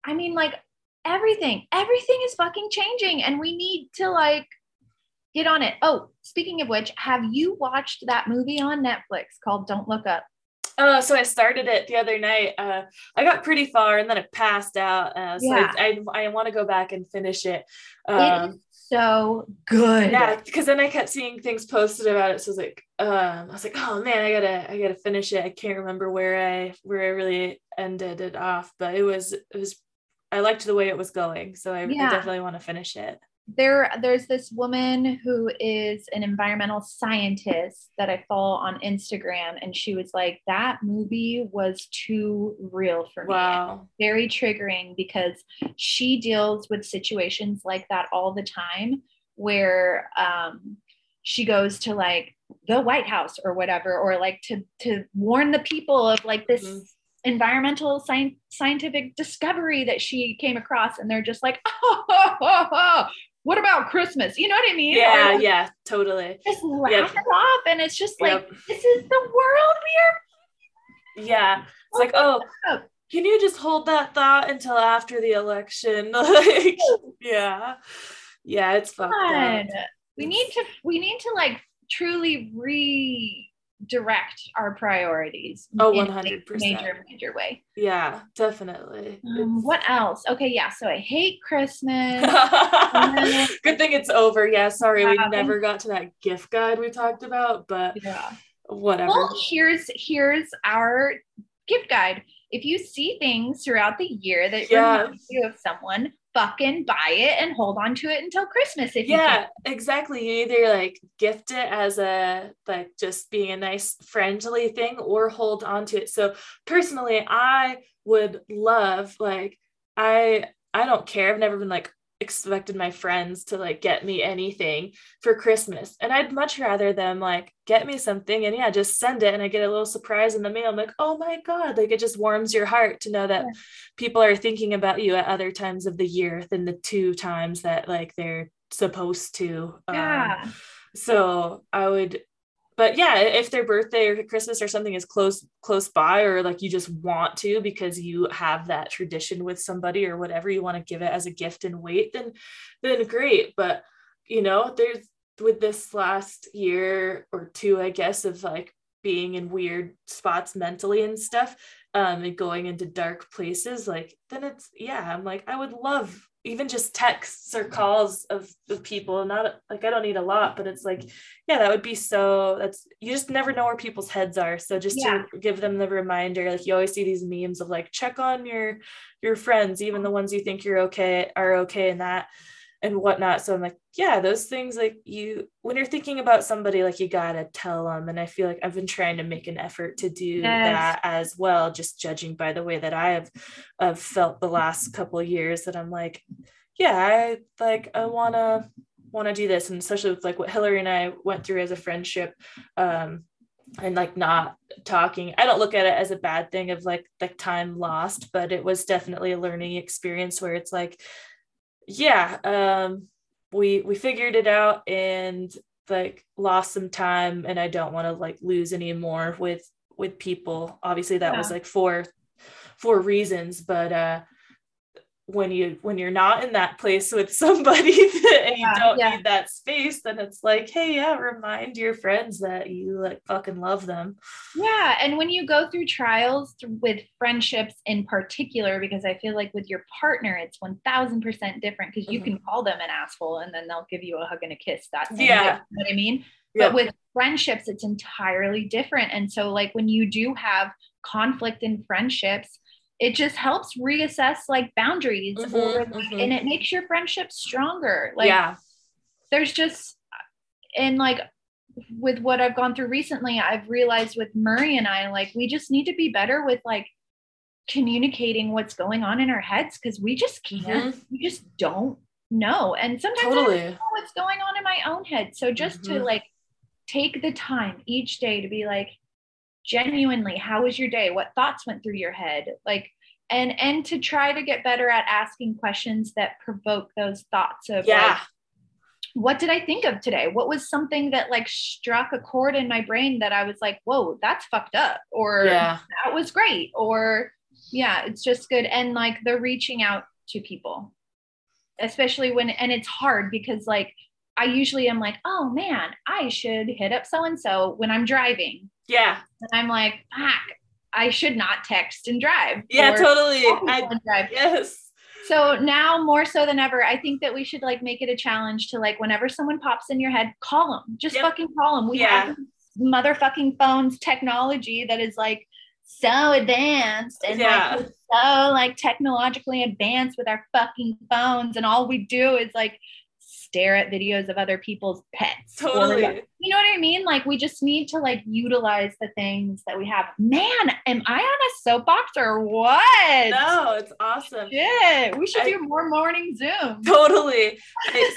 i mean like everything everything is fucking changing and we need to like get on it oh speaking of which have you watched that movie on netflix called don't look up Oh, so I started it the other night. Uh, I got pretty far and then it passed out. Uh, so yeah. I, I, I want to go back and finish it. Um, so good. Yeah, because then I kept seeing things posted about it. So I was like, um, I was like, oh man, I gotta, I gotta finish it. I can't remember where I, where I really ended it off, but it was, it was, I liked the way it was going. So I, yeah. I definitely want to finish it there there's this woman who is an environmental scientist that I follow on Instagram and she was like that movie was too real for me. Wow. Very triggering because she deals with situations like that all the time where um, she goes to like the White House or whatever or like to to warn the people of like this mm-hmm environmental science, scientific discovery that she came across and they're just like oh, oh, oh, oh, what about Christmas? You know what I mean? Yeah, or, yeah, totally. Just laugh yep. it off. And it's just like, yep. this is the world we are. Yeah. It's like, oh, oh, can you just hold that thought until after the election? like, yeah. Yeah, it's fucked up. We need to, we need to like truly re direct our priorities oh 100% major major way. Yeah definitely. Um, what else? Okay yeah so i hate christmas. Good thing it's over. Yeah sorry we never got to that gift guide we talked about but yeah. whatever. Well here's here's our gift guide. If you see things throughout the year that yeah. remind you of someone fucking buy it and hold on to it until Christmas if yeah, exactly. You either like gift it as a like just being a nice friendly thing or hold on to it. So personally, I would love like I I don't care. I've never been like expected my friends to like get me anything for Christmas. And I'd much rather them like get me something and yeah, just send it and I get a little surprise in the mail. I'm like, oh my God, like it just warms your heart to know that yeah. people are thinking about you at other times of the year than the two times that like they're supposed to. Yeah. Um, so I would but yeah if their birthday or christmas or something is close close by or like you just want to because you have that tradition with somebody or whatever you want to give it as a gift and wait then then great. But you know there's with this last year or two i guess of like being in weird spots mentally and stuff um and going into dark places like then it's yeah i'm like i would love even just texts or calls of, of people not like i don't need a lot but it's like yeah that would be so that's you just never know where people's heads are so just yeah. to give them the reminder like you always see these memes of like check on your your friends even the ones you think you're okay are okay in that and whatnot. So I'm like, yeah, those things like you when you're thinking about somebody, like you gotta tell them. And I feel like I've been trying to make an effort to do yes. that as well, just judging by the way that I have, have felt the last couple of years that I'm like, yeah, I like I wanna wanna do this. And especially with like what Hillary and I went through as a friendship. Um, and like not talking i don't look at it as a bad thing of like the time lost but it was definitely a learning experience where it's like yeah, um, we we figured it out and like lost some time, and I don't want to like lose any more with with people. Obviously, that yeah. was like for for reasons, but uh, when you when you're not in that place with somebody and you don't yeah. need that space then it's like hey yeah remind your friends that you like fucking love them yeah and when you go through trials with friendships in particular because i feel like with your partner it's 1000% different because you mm-hmm. can call them an asshole and then they'll give you a hug and a kiss that yeah you know what i mean but with friendships it's entirely different and so like when you do have conflict in friendships it just helps reassess like boundaries mm-hmm, or mm-hmm. and it makes your friendship stronger like yeah there's just and like with what i've gone through recently i've realized with murray and i like we just need to be better with like communicating what's going on in our heads because we just can't mm-hmm. we just don't know and sometimes totally. i don't know what's going on in my own head so just to mm-hmm. like take the time each day to be like genuinely how was your day what thoughts went through your head like and and to try to get better at asking questions that provoke those thoughts of yeah like, what did I think of today? What was something that like struck a chord in my brain that I was like, whoa, that's fucked up, or yeah. that was great, or yeah, it's just good. And like the reaching out to people, especially when, and it's hard because like I usually am like, oh man, I should hit up so and so when I'm driving. Yeah. And I'm like, fuck, I should not text and drive. Yeah, totally. I, drive. Yes. So now more so than ever, I think that we should like make it a challenge to like whenever someone pops in your head, call them. Just yep. fucking call them. We yeah. have motherfucking phones technology that is like so advanced and yeah. like so like technologically advanced with our fucking phones and all we do is like stare at videos of other people's pets. Totally. Or, you know what I mean? Like we just need to like utilize the things that we have. Man, am I on a soapbox or what? No, it's awesome. Yeah, we should I, do more morning Zoom. Totally.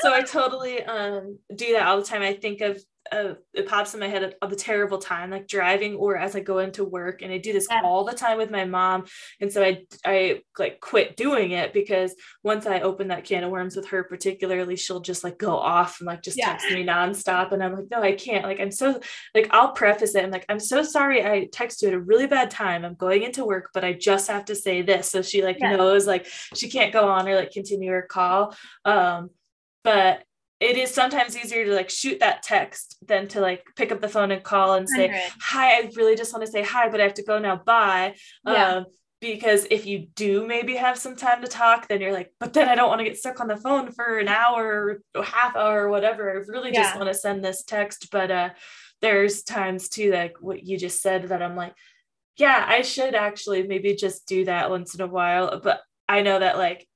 so I totally um do that all the time. I think of uh, it pops in my head of the terrible time like driving or as i go into work and i do this yeah. all the time with my mom and so i i like quit doing it because once i open that can of worms with her particularly she'll just like go off and like just yeah. text me nonstop and i'm like no i can't like i'm so like i'll preface it i'm like i'm so sorry i text you at a really bad time i'm going into work but i just have to say this so she like yeah. knows like she can't go on or like continue her call um but it is sometimes easier to like shoot that text than to like pick up the phone and call and say 100. hi i really just want to say hi but i have to go now bye yeah. um, because if you do maybe have some time to talk then you're like but then i don't want to get stuck on the phone for an hour or half hour or whatever i really yeah. just want to send this text but uh there's times too like what you just said that i'm like yeah i should actually maybe just do that once in a while but i know that like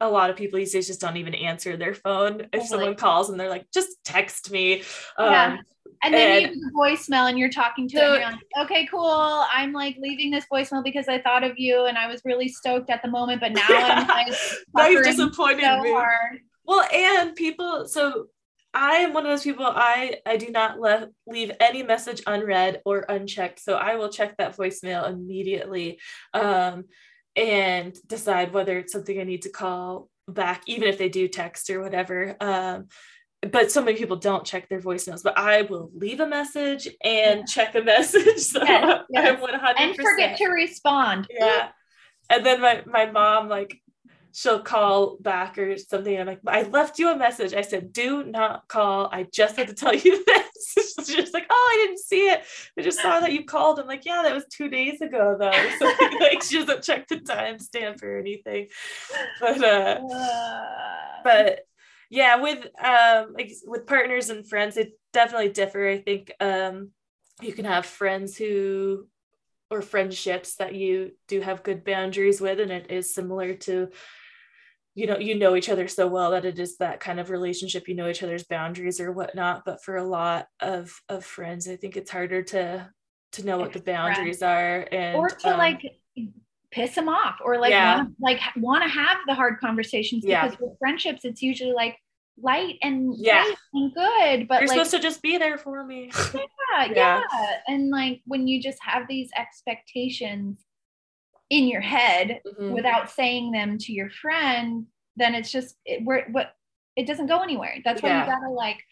a lot of people these days just don't even answer their phone if someone calls and they're like, just text me. Yeah. Um, and then and, you have a voicemail and you're talking to so, them. Like, okay, cool. I'm like leaving this voicemail because I thought of you and I was really stoked at the moment, but now yeah. I'm like now you've disappointed so me. Hard. Well, and people, so I am one of those people. I I do not let leave any message unread or unchecked, so I will check that voicemail immediately. Um, and decide whether it's something I need to call back, even if they do text or whatever. Um, but so many people don't check their voicemails, but I will leave a message and yeah. check a message. So yes, yes. I'm 100 And forget to respond. Yeah. And then my, my mom, like, she'll call back or something. I'm like, I left you a message. I said, do not call. I just had to tell you this. She's just like, oh, I didn't see it. I just saw that you called. I'm like, yeah, that was two days ago though. So like she doesn't check the timestamp or anything. But uh, but yeah, with um like with partners and friends, it definitely differ. I think um you can have friends who or friendships that you do have good boundaries with and it is similar to you know you know each other so well that it is that kind of relationship you know each other's boundaries or whatnot but for a lot of of friends i think it's harder to to know what the boundaries are and or to um, like piss them off or like yeah. want, like want to have the hard conversations because yeah. with friendships it's usually like light and yeah and good but you're like, supposed to just be there for me yeah, yeah yeah and like when you just have these expectations in your head mm-hmm. without saying them to your friend, then it's just it, where what it doesn't go anywhere. That's why yeah. you gotta like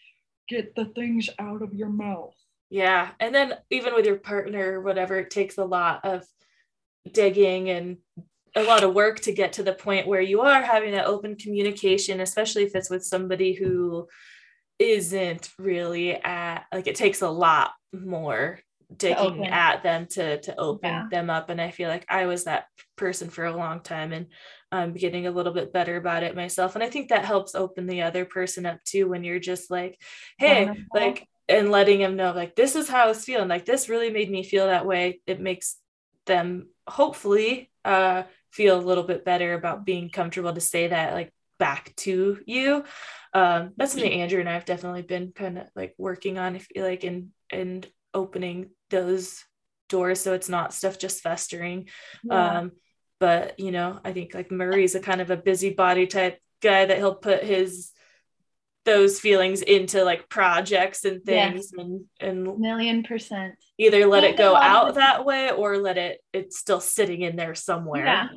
get the things out of your mouth. Yeah, and then even with your partner or whatever, it takes a lot of digging and a lot of work to get to the point where you are having that open communication, especially if it's with somebody who isn't really at like it takes a lot more digging at them to to open yeah. them up and i feel like i was that person for a long time and i'm getting a little bit better about it myself and i think that helps open the other person up too when you're just like hey Wonderful. like and letting them know like this is how i was feeling like this really made me feel that way it makes them hopefully uh feel a little bit better about being comfortable to say that like back to you um that's something andrew and i've definitely been kind of like working on if you like and and opening those doors so it's not stuff just festering. Yeah. um but you know i think like murray's a kind of a busybody type guy that he'll put his those feelings into like projects and things and and million percent. either let it go out that way or let it it's still sitting in there somewhere. Yeah.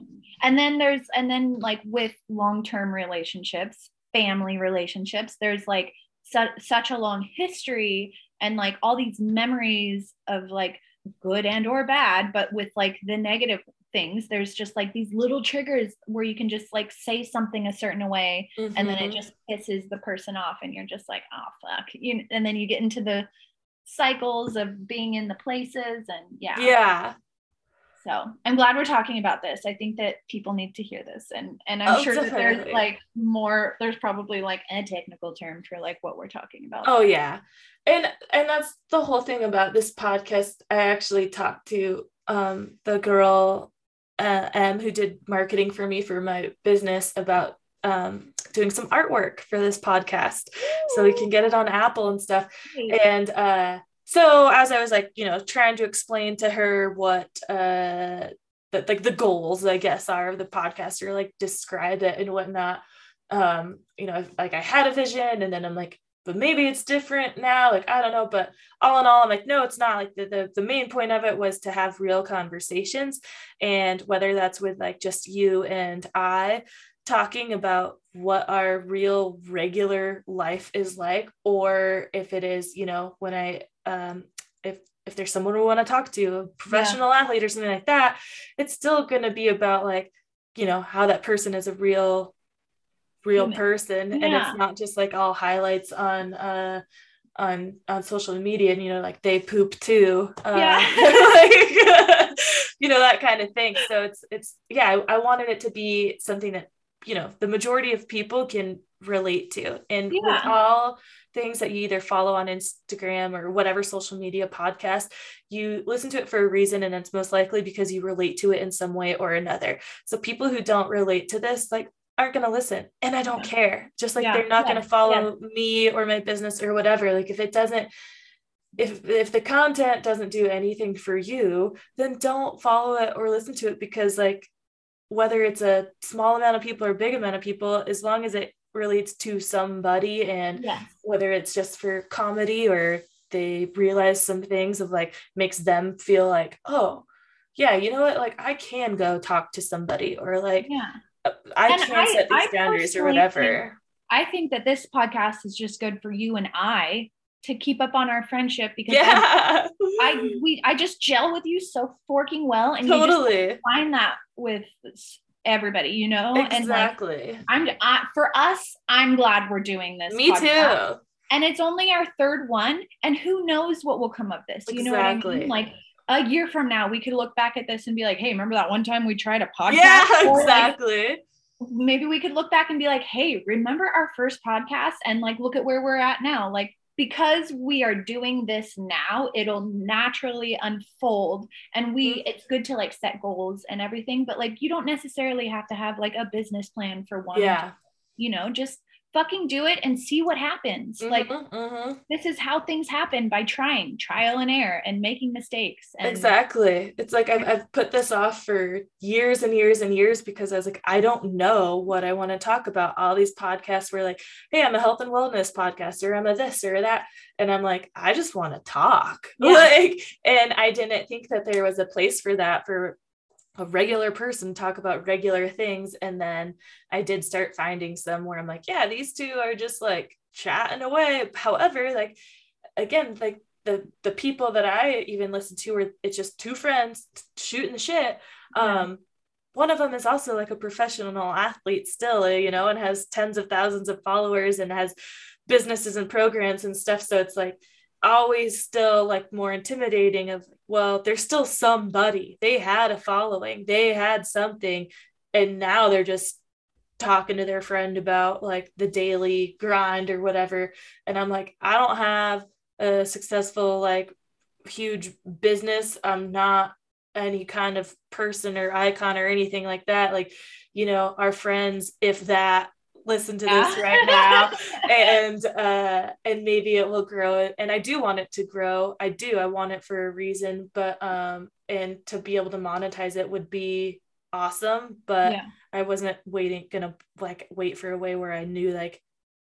And then there's and then like with long-term relationships family relationships there's like su- such a long history and like all these memories of like good and or bad but with like the negative things there's just like these little triggers where you can just like say something a certain way mm-hmm. and then it mm-hmm. just pisses the person off and you're just like oh fuck you, and then you get into the cycles of being in the places and yeah yeah so i'm glad we're talking about this. I think that people need to hear this and and i'm oh, sure definitely. that there's like more there's probably like a technical term for like what we're talking about. Oh yeah. And and that's the whole thing about this podcast. I actually talked to um the girl uh, M who did marketing for me for my business about um, doing some artwork for this podcast so we can get it on Apple and stuff. And uh, so as I was like, you know, trying to explain to her what uh, the, like the goals, I guess, are of the podcast or like describe it and whatnot. Um, you know, like I had a vision and then I'm like, but maybe it's different now like i don't know but all in all i'm like no it's not like the, the, the main point of it was to have real conversations and whether that's with like just you and i talking about what our real regular life is like or if it is you know when i um if if there's someone we want to talk to a professional yeah. athlete or something like that it's still going to be about like you know how that person is a real real person yeah. and it's not just like all highlights on uh on on social media and you know like they poop too uh, yeah. like, you know that kind of thing so it's it's yeah I, I, wanted it to be something that you know the majority of people can relate to and yeah. with all things that you either follow on instagram or whatever social media podcast you listen to it for a reason and it's most likely because you relate to it in some way or another so people who don't relate to this like aren't going to listen and i don't yeah. care just like yeah. they're not yeah. going to follow me or my business or whatever like if it doesn't if if the content doesn't do anything for you then don't follow it or listen to it because like whether it's a small amount of people or big amount of people as long as it relates to somebody and whether it's just for comedy or they realize some things of like makes them feel like oh yeah you know what like i can go talk to somebody or like yeah uh, I and can't I, set these I boundaries or whatever. Think, I think that this podcast is just good for you and I to keep up on our friendship because yeah. I, I we I just gel with you so forking well and totally you just find that with everybody, you know? Exactly. And like, I'm I, for us, I'm glad we're doing this. Me podcast. too. And it's only our third one, and who knows what will come of this? You exactly. know what I mean? Like a year from now, we could look back at this and be like, hey, remember that one time we tried a podcast? Yeah, exactly. Like, maybe we could look back and be like, hey, remember our first podcast? And like, look at where we're at now. Like, because we are doing this now, it'll naturally unfold. And we, mm-hmm. it's good to like set goals and everything, but like, you don't necessarily have to have like a business plan for one. Yeah. You know, just fucking do it and see what happens. Mm-hmm, like mm-hmm. this is how things happen by trying, trial and error and making mistakes. And- exactly. It's like I've, I've put this off for years and years and years because I was like, I don't know what I want to talk about. All these podcasts were like, hey, I'm a health and wellness podcast or I'm a this or that. And I'm like, I just want to talk. Yeah. Like, and I didn't think that there was a place for that for a regular person talk about regular things. And then i did start finding some where i'm like yeah these two are just like chatting away. However like again like the the people that i even listen to are it's just two friends shooting the shit. Yeah. um one of them is also like a professional athlete still you know and has tens of thousands of followers and has businesses and programs and stuff. So it's like always still like more intimidating of well there's still somebody. They had a following. They had something. And now they're just talking to their friend about like the daily grind or whatever. And i'm like i don't have a successful like huge business. I'm not any kind of person or icon or anything like that. Like you know our friends if that listen to this right now and uh and maybe it will grow and i do want it to grow i do i want it for a reason but um and to be able to monetize it would be awesome but yeah. i wasn't waiting gonna like wait for a way where i knew like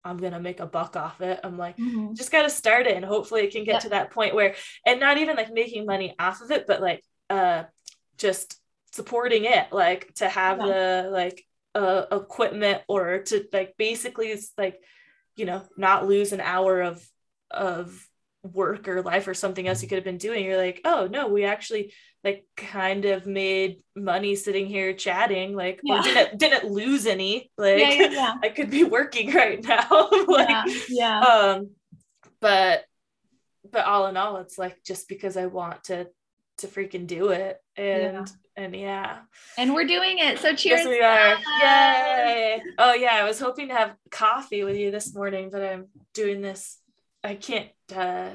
I'm gonna make a buck off it. I'm like, mm-hmm. just gotta start it and hopefully it can get to that point where and not even like making money off of it, but like uh just supporting it, like to have yeah. the like uh equipment or to like basically it's like, you know, not lose an hour of of work or life or something else you could have been doing. You're like, oh no, we actually like kind of made money sitting here chatting. Like yeah. didn't didn't lose any. Like yeah, yeah, i could be working right now. Like yeah, yeah. um but but all in all it's like just because i want to to freaking do it. And and yeah and we're doing it so cheers yes, we are yay oh yeah i was hoping to have coffee with you this morning but i'm doing this i can't uh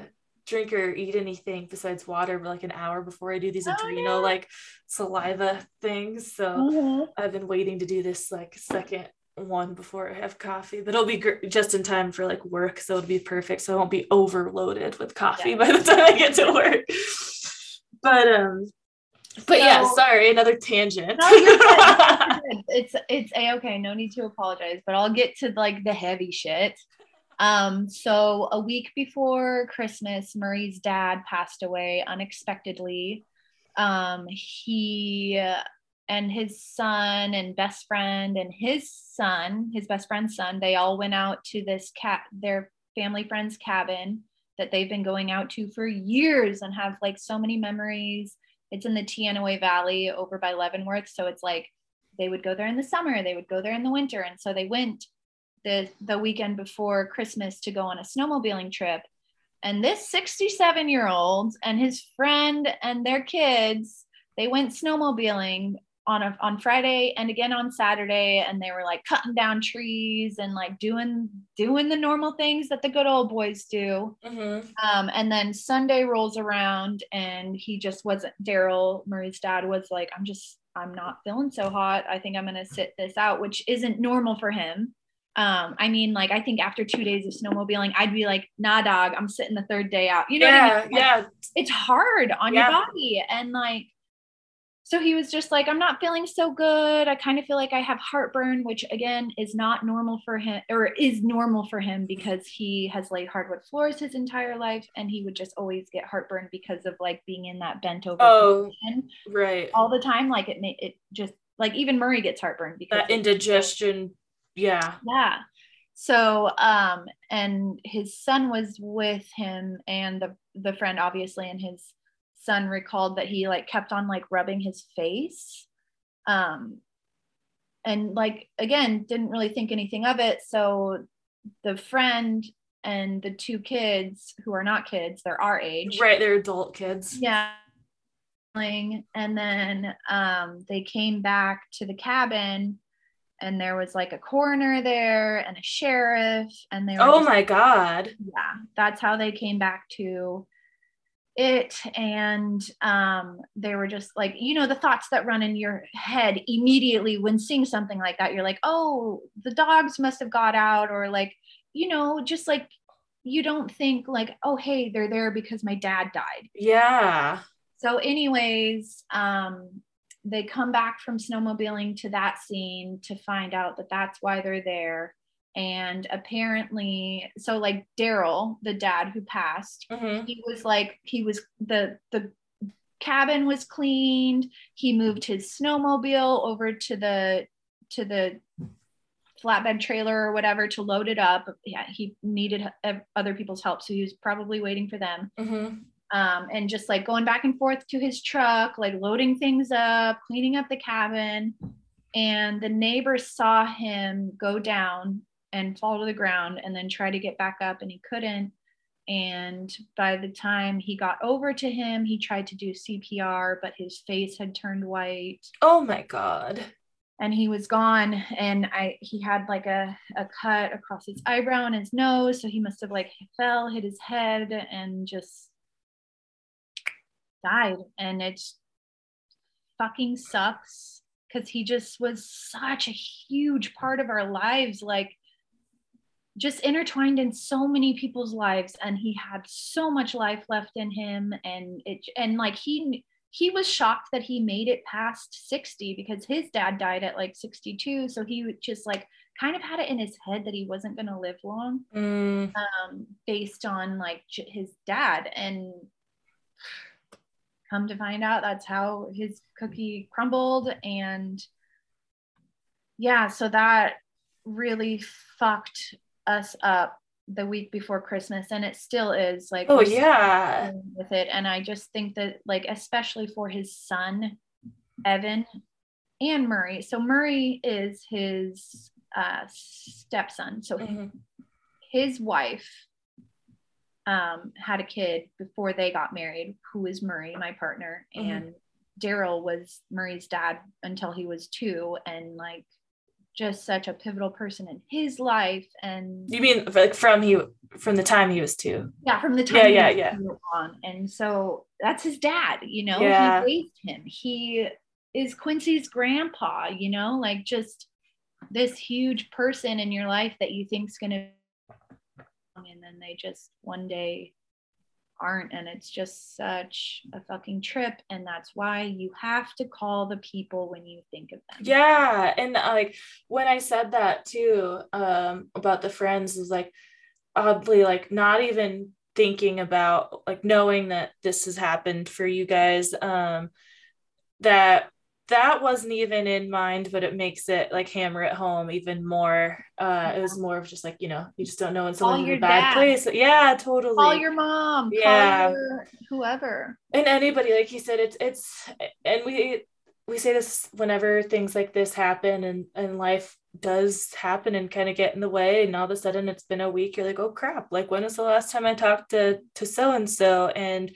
drink or eat anything besides water like an hour before I do these oh, adrenal yeah. like saliva things. So mm-hmm. I've been waiting to do this like second one before I have coffee, but it'll be gr- just in time for like work. So it'll be perfect. So I won't be overloaded with coffee yeah. by the time I get to work. But, um, but so, yeah, sorry, another tangent. No, you're good. it's it's a okay. No need to apologize, but I'll get to like the heavy shit. Um, so a week before Christmas, Murray's dad passed away unexpectedly. Um, he and his son and best friend and his son, his best friend's son, they all went out to this cat, their family friend's cabin that they've been going out to for years and have like so many memories. It's in the Teanaway Valley over by Leavenworth. So it's like they would go there in the summer, they would go there in the winter. And so they went the the weekend before Christmas to go on a snowmobiling trip. And this 67 year old and his friend and their kids, they went snowmobiling on a, on Friday and again on Saturday, and they were like cutting down trees and like doing doing the normal things that the good old boys do. Mm-hmm. Um, and then Sunday rolls around, and he just wasn't. Daryl Murray's dad was like, "I'm just I'm not feeling so hot. I think I'm gonna sit this out," which isn't normal for him um i mean like i think after two days of snowmobiling i'd be like nah dog i'm sitting the third day out you know yeah, I mean? like, yeah it's hard on yeah. your body and like so he was just like i'm not feeling so good i kind of feel like i have heartburn which again is not normal for him or is normal for him because he has laid hardwood floors his entire life and he would just always get heartburn because of like being in that bent over oh right all the time like it made it just like even murray gets heartburn because that indigestion yeah. Yeah. So um and his son was with him and the the friend obviously and his son recalled that he like kept on like rubbing his face. Um and like again didn't really think anything of it. So the friend and the two kids who are not kids they're our age. Right they're adult kids. Yeah. And then um, they came back to the cabin and there was like a coroner there and a sheriff and they were oh my god. Yeah that's how they came back to it and um they were just like you know the thoughts that run in your head immediately when seeing something like that you're like oh the dogs must have got out or like you know just like you don't think like oh hey they're there because my dad died. Yeah. So anyways um they come back from snowmobiling to that scene to find out that that's why they're there and apparently so like daryl the dad who passed mm-hmm. he was like he was the the cabin was cleaned he moved his snowmobile over to the to the flatbed trailer or whatever to load it up yeah he needed other people's help so he was probably waiting for them mm-hmm um, and just like going back and forth to his truck, like loading things up, cleaning up the cabin. And the neighbors saw him go down and fall to the ground and then try to get back up, and he couldn't. And by the time he got over to him, he tried to do CPR, but his face had turned white. Oh my God. And he was gone. And I he had like a, a cut across his eyebrow and his nose. So he must have like fell, hit his head, and just died and it fucking sucks because he just was such a huge part of our lives like just intertwined in so many people's lives and he had so much life left in him and it and like he he was shocked that he made it past 60 because his dad died at like 62 so he just like kind of had it in his head that he wasn't going to live long Mm, um, based on like his dad and come to find out that's how his cookie crumbled and yeah so that really fucked us up the week before christmas and it still is like oh yeah. with it and i just think that like especially for his son evan and murray so murray is his uh, stepson so Mhm. his wife um, had a kid before they got married, who is Murray, my partner, Mhm. and Daryl was Murray's dad until he was two, and like just such a pivotal person in his life. And You mean like from he from the time he was two? yeah, from the time he yeah, yeah. on, and so that's his dad. You know, Yeah. he raised him. He is Quincy's grandpa. You know, like just this huge person in your life that you think's gonna and then they just one day aren't and it's just such a fucking trip and that's why you have to call the people when you think of them. Yeah, and uh, like when I said that too um about the friends is like oddly like not even thinking about like knowing that this has happened for you guys um that that wasn't even in mind but it makes it like hammer it home even more. Uh it was more of just like you know you just don't know when someone's in a bad dad. place. Yeah totally. Call your mom. Yeah. call your whoever. And anybody like you said it's it's and we we say this whenever things like this happen and and life does happen and kind of get in the way and all of a sudden it's been a week you're like oh crap. Like when was the last time i talked to to so and so and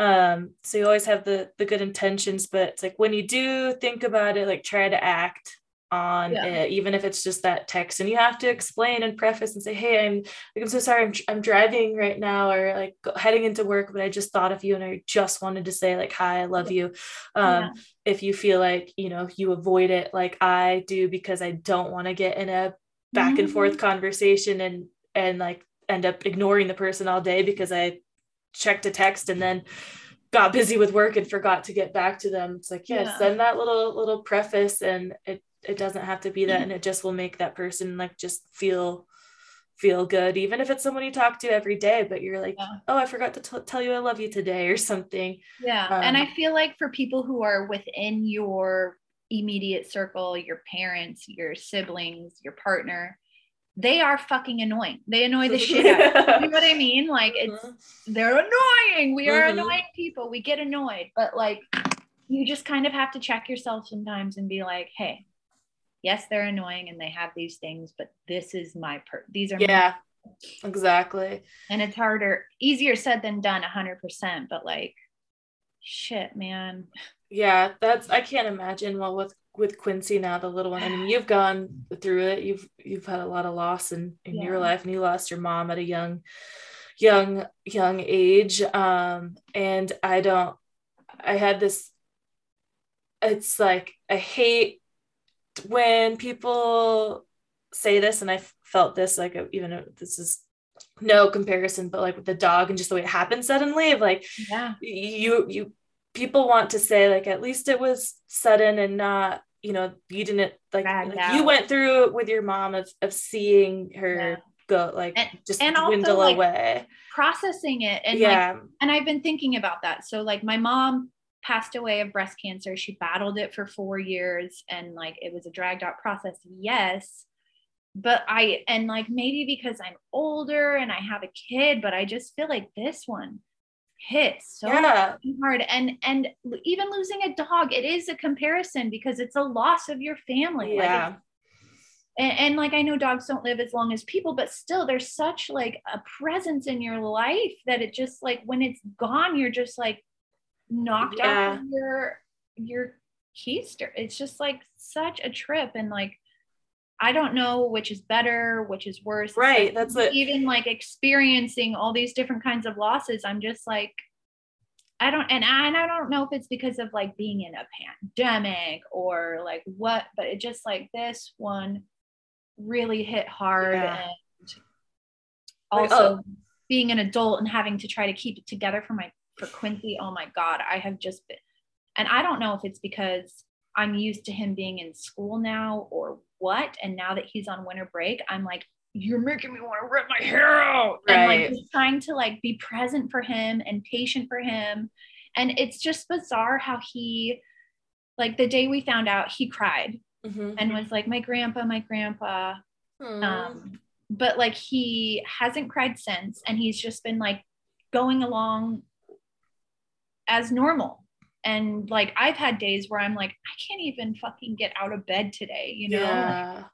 um so you always have the the good intentions but it's like when you do think about it like try to act on Yeah. it even if it's just that text and you have to explain and preface and say hey i'm like i'm so sorry i'm, I'm driving right now or like heading into work but i just thought of you and i just wanted to say like hi i love you um Yeah. if you feel like you know you avoid it like i do because i don't want to get in a back and Mhm. forth conversation and and like end up ignoring the person all day because i checked a text and then got busy with work and forgot to get back to them it's like yeah, Yeah. send that little little preface and it it doesn't have to be that and it just will make that person like just feel feel good even if it's someone you talk to every day but you're like Yeah. oh i forgot to t- tell you i love you today or something yeah and Um, i feel like for people who are within your immediate circle your parents your siblings your partner they are fucking annoying they annoy the shit out of you. you know what i mean like it's Mhm. they're annoying. We are Mhm. annoying people. We get annoyed, but like you just kind of have to check yourself sometimes and be like, hey, yes, they're annoying and they have these things, but this is my per these are my- yeah exactly and it's harder, easier said than done, hundred percent. But like, shit, man. Yeah that's i can't imagine well with with quincy now the little one i mean you've gone through it. You've you've had a lot of loss in in your life and you lost your mom at a young young young age. Um and i don't i had this it's like i hate when people say this and i felt this like even though this is no comparison but like with the dog and just the way it happened suddenly of like Yeah. you you people want to say like at least it was sudden and not you know you didn't like, like, you went through it with your mom of, of seeing her Yeah. go like And- just and also, dwindle like, away Processing it and like yeah and I've been thinking about that. So like my mom passed away of breast cancer. She battled it for 4 years and like it was a dragged out process. Yes. But I and like maybe because I'm older and I have a kid, but I just feel like this one hits so yeah. hard. And and even losing a dog it is a comparison because it's a loss of your family. Yeah. it's- and, and like i know dogs don't live as long as people but still there's such like a presence in your life that it just like when it's gone you're just like knocked Yeah. of your your keister. It's just like such a trip. And like i don't know which is better which is worse Right, that's like what- even like experiencing all these different kinds of losses i'm just like I don't and I, and I don't know if it's because of like being in a pandemic or like what, but it just like this one really hit hard Yeah. and Like, oh. also oh. being an adult and having to try to keep it together for my for Quincy. Oh my god, I have just been and I don't know if it's because I'm used to him being in school now or what. And now that he's on winter break, I'm like, you're making me want to rip my hair out. Right. And like just trying to like be present for him and patient for him. And it's just bizarre how he, like the day we found out, he cried mm-hmm. and was like, my grandpa, my grandpa. Mm. Um, but like he hasn't cried since. And he's just been like going along as normal. And like I've had days where I'm like, I can't even fucking get out of bed today, you know? Yeah. Like,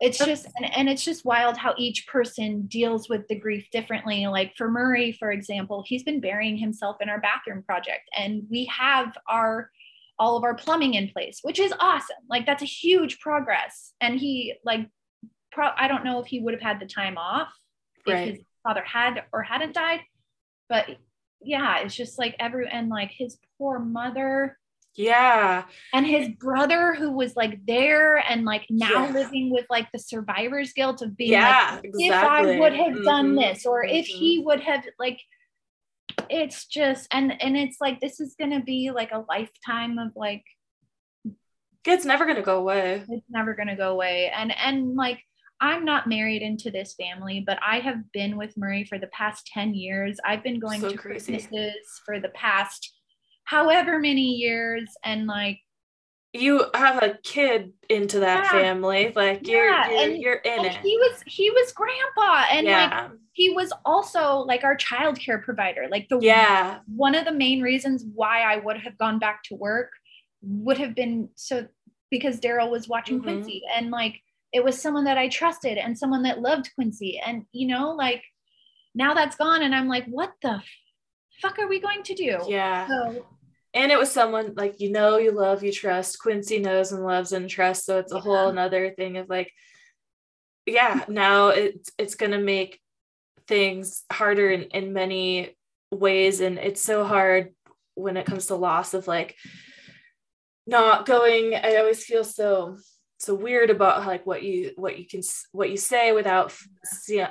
it's just and, and it's just wild how each person deals with the grief differently like for murray for example he's been burying himself in our bathroom project and we have our all of our plumbing in place which is awesome like that's a huge progress and he like pro- i don't know if he would have had the time off right. if his father had or hadn't died but yeah it's just like every and like his poor mother yeah. And his brother who was like there and like now yeah. living with like the survivor's guilt of being yeah, like, exactly. if I would have mm-hmm. done this or mm-hmm. if he would have like it's just and and it's like this is gonna be like a lifetime of like it's never gonna go away. It's never gonna go away. And and like I'm not married into this family, but I have been with Murray for the past 10 years. I've been going so to crazy. Christmases for the past however many years and like you have a kid into that yeah. family like you're yeah. you're, you're in it he was he was grandpa and yeah. like he was also like our child care provider like the yeah one of the main reasons why i would have gone back to work would have been so because daryl was watching mm-hmm. quincy and like it was someone that i trusted and someone that loved quincy. And you know like now that's gone and i'm like what the fuck are we going to do? Yeah. So and it was someone like you know you love you trust quincy knows and loves and trusts. So it's a yeah. whole another thing of like yeah now it's it's gonna make things harder in, in many ways. And it's so hard when it comes to loss of like not going. I always feel so so weird about like what you what you can what you say without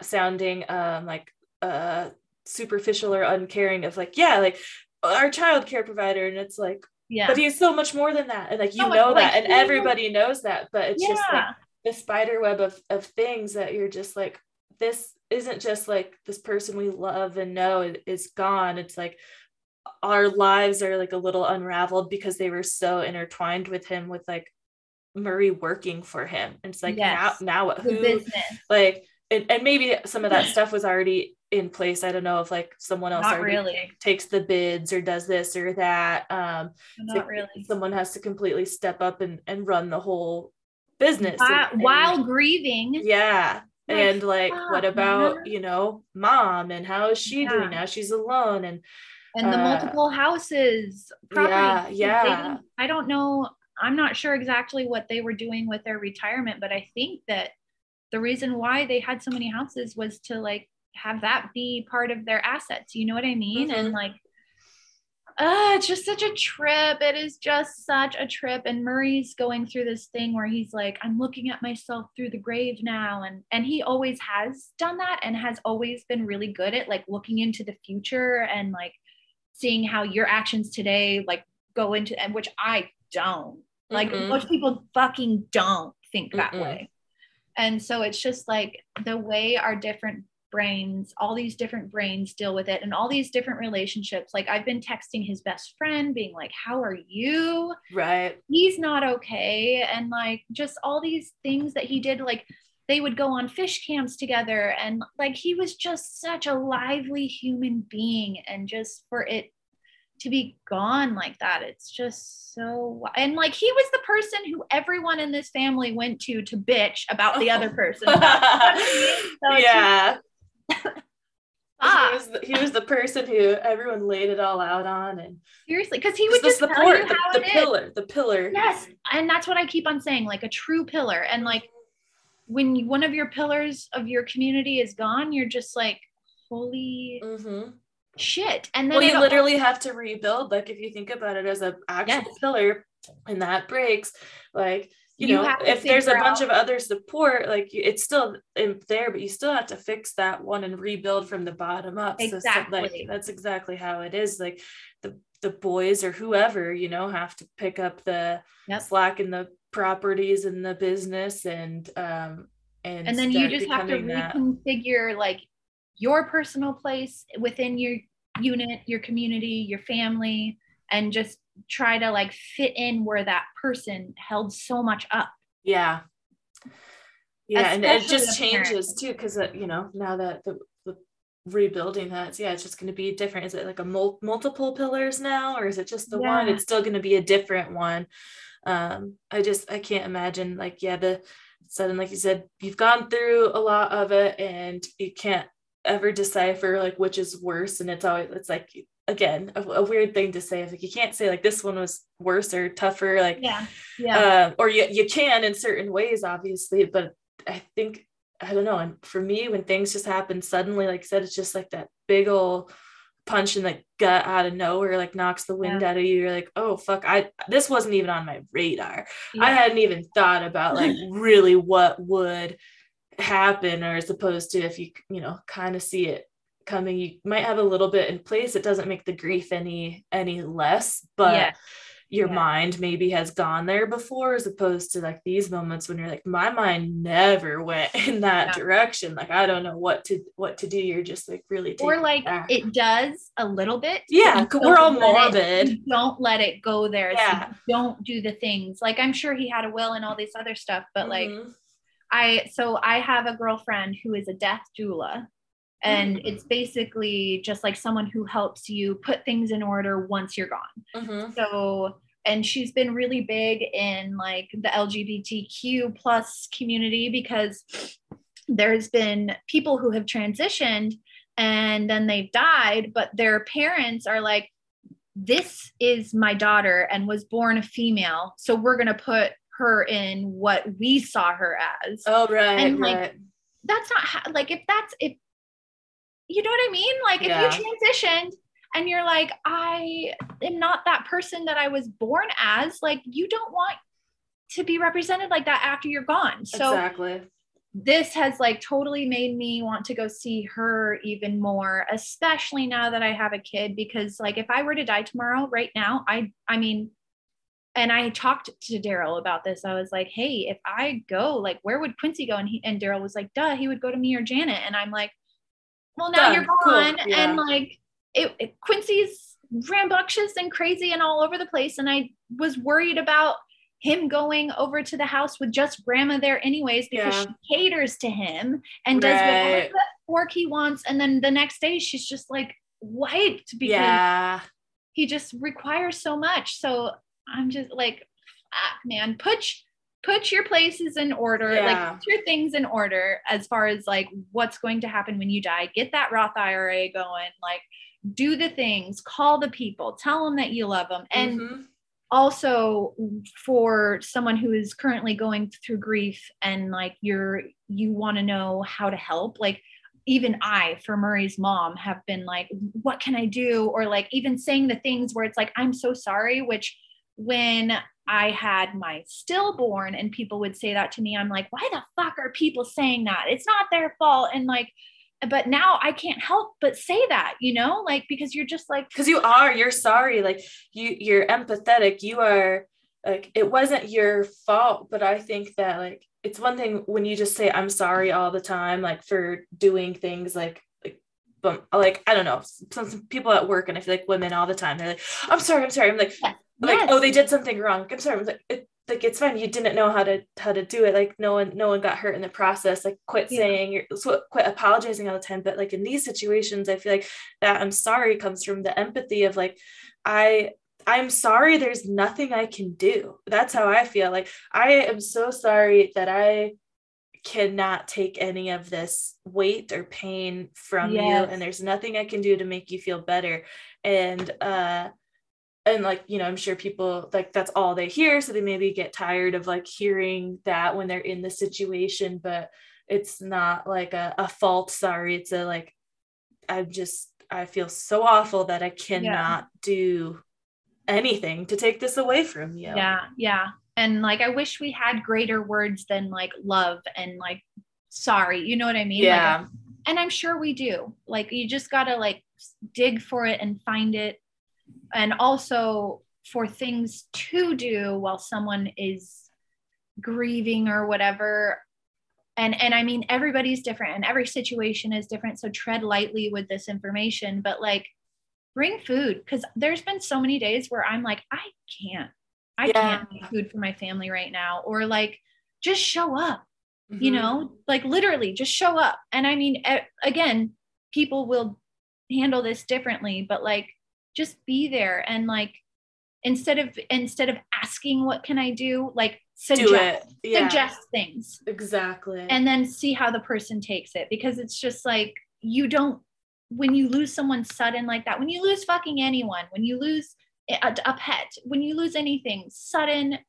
sounding um like uh superficial or uncaring of like yeah like our child care provider and it's like yeah. but he's so much more than that and like you so know that like, and everybody knows that but it's yeah. just like the spider web of of things that you're just like this isn't just like this person we love and know is gone. It's like our lives are like a little unraveled because they were so intertwined with him with like Murray working for him and it's like yes. now now what who like and, and maybe some of that stuff was already in place. I don't know if like someone else Not really takes the bids or does this or that. Um, Not like really. Someone has to completely step up and, and run the whole business while, and, while grieving. Yeah. Like, and like, what about, you know, mom and how is she yeah. doing now? She's alone and, and the uh, multiple houses. Yeah. Yeah. I don't know. I'm not sure exactly what they were doing with their retirement, but I think that the reason why they had so many houses was to like have that be part of their assets. You know what I mean? Mm-hmm. And like, uh, it's just such a trip. It is just such a trip. And Murray's going through this thing where he's like, I'm looking at myself through the grave now. And and he always has done that and has always been really good at like looking into the future and like seeing how your actions today like go into and which I don't. Like mm-hmm. most people fucking don't think that mm way. And so it's just like the way our different brains, all these different brains deal with it and all these different relationships. Like I've been texting his best friend, being like, How are you? Right. He's not okay. And like just all these things that he did, like they would go on fish camps together. And like he was just such a lively human being. And just for it to be gone like that. It's just so and like he was the person who everyone in this family went to to bitch about the other person. So yeah ah. he, was the, he was the person who everyone laid it all out on and seriously because he was just the you the, the pillar the pillar. Yes and that's what i keep on saying like a true pillar. And like when one of your pillars of your community is gone you're just like holy mm-hmm shit. And then well, you literally have to rebuild. Like if you think about it as an actual yes. pillar and that breaks, like you, you know, if there's a bunch of other support, like it's still in there, but you still have to fix that one and rebuild from the bottom up. Exactly. So, so like that's exactly how it is. Like the the boys or whoever you know have to pick up the yep. slack in the properties and the business and um and and then you just have to reconfigure that. like your personal place within your unit your community your family and just try to like fit in where that person held so much up. Yeah. Yeah Especially and it just changes too because uh, you know now that the, the rebuilding that yeah it's just going to be different. Is it like a mul- multiple pillars now or is it just the yeah. one it's still going to be a different one. Um i just i can't imagine like yeah the sudden like you said you've gone through a lot of it and you can't ever decipher like which is worse and it's always it's like again a, a, weird thing to say. It's like you can't say like this one was worse or tougher, like yeah, yeah. Um, or you you can in certain ways, obviously, but I think I don't know. And for me, when things just happen suddenly, like I said, it's just like that big old punch in the gut out of nowhere, like knocks the wind yeah. out of you. You're like, oh fuck, I this wasn't even on my radar. Yeah. I hadn't even thought about like really what would happen, or as opposed to if you you know kind of see it coming you might have a little bit in place it doesn't make the grief any any less but yeah. your yeah. mind maybe has gone there before as opposed to like these moments when you're like my mind never went in that yeah. direction like i don't know what to what to do you're just like really or like it does a little bit yeah we're all morbid it, don't let it go there yeah. Don't do the things like i'm sure he had a will and all this other stuff but mm-hmm. like I so I have a girlfriend who is a death doula and mm-hmm. it's basically just like someone who helps you put things in order once you're gone mm-hmm. so and she's been really big in like the lgbtq plus community because there's been people who have transitioned and then they've died but their parents are like this is my daughter and was born a female so we're going to put her in what we saw her as oh right and like right. that's not how, like if that's if you know what I mean? Like yeah. if you transitioned and you're like, I am not that person that I was born as, like you don't want to be represented like that after you're gone. So exactly. This has like totally made me want to go see her even more, especially now that I have a kid. Because like if I were to die tomorrow, right now, I I mean, and I talked to Daryl about this. I was like, hey, if I go, like, where would Quincy go? And he and Daryl was like, duh, he would go to me or Janet. And I'm like, well now Done. you're gone cool. yeah. and like it, it, quincy's rambunctious and crazy and all over the place and i was worried about him going over to the house with just grandma there anyways because yeah. she caters to him and right. does whatever work he wants and then the next day she's just like wiped because yeah. he just requires so much so i'm just like ah, man put put your places in order, yeah. like put your things in order as far as like what's going to happen when you die. Get that Roth IRA going, like do the things, call the people, tell them that you love them. And mm-hmm. also for someone who is currently going through grief and like you're you want to know how to help, like even I, for Murray's mom, have been like, what can I do? Or like even saying the things where it's like, I'm so sorry, which when I had my stillborn and people would say that to me, I'm like, why the fuck are people saying that? It's not their fault. And like, but now I can't help but say that, you know, like because you're just like because you are, you're sorry, like you you're empathetic, you are like it wasn't your fault, but I think that like it's one thing when you just say I'm sorry all the time, like for doing things like like but like I don't know, some, some people at work and I feel like women all the time, they're like, I'm sorry, I'm sorry. I'm like, yeah like yes. oh they did something wrong. I'm sorry like, it, like it's fine. You didn't know how to how to do it. Like no one no one got hurt in the process. Like quit yeah. saying you're quit apologizing all the time. But like in these situations i feel like that i'm sorry comes from the empathy of like i i'm sorry there's nothing i can do. That's how i feel. Like i am so sorry that i cannot take any of this weight or pain from yes. you and there's nothing i can do to make you feel better. And uh and like you know i'm sure people like that's all they hear so they maybe get tired of like hearing that when they're in the situation but it's not like a, a fault sorry it's a like i'm just i feel so awful that i cannot yeah. do anything to take this away from you. Yeah yeah and like i wish we had greater words than like love and like sorry you know what i mean? Yeah. like, and i'm sure we do like you just gotta like dig for it and find it and also for things to do while someone is grieving or whatever and and i mean everybody's different and every situation is different so tread lightly with this information but like bring food because there's been so many days where i'm like i can't i yeah. can't make food for my family right now or like just show up mm-hmm. you know like literally just show up and i mean again people will handle this differently but like just be there and like instead of instead of asking what can i do? like suggest yeah. suggest things. Exactly. And then see how the person takes it because it's just like you don't when you lose someone sudden like that when you lose fucking anyone when you lose a, a pet when you lose anything sudden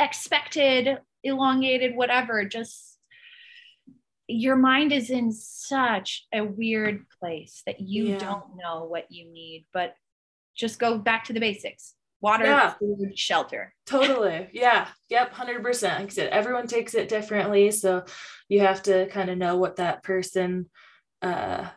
expected elongated whatever just your mind is in such a weird place that you yeah. don't know what you need but just go back to the basics. Water yeah. food shelter. Totally. Yeah. Yep. 100% like i said everyone takes it differently. So you have to kind of know what that person uh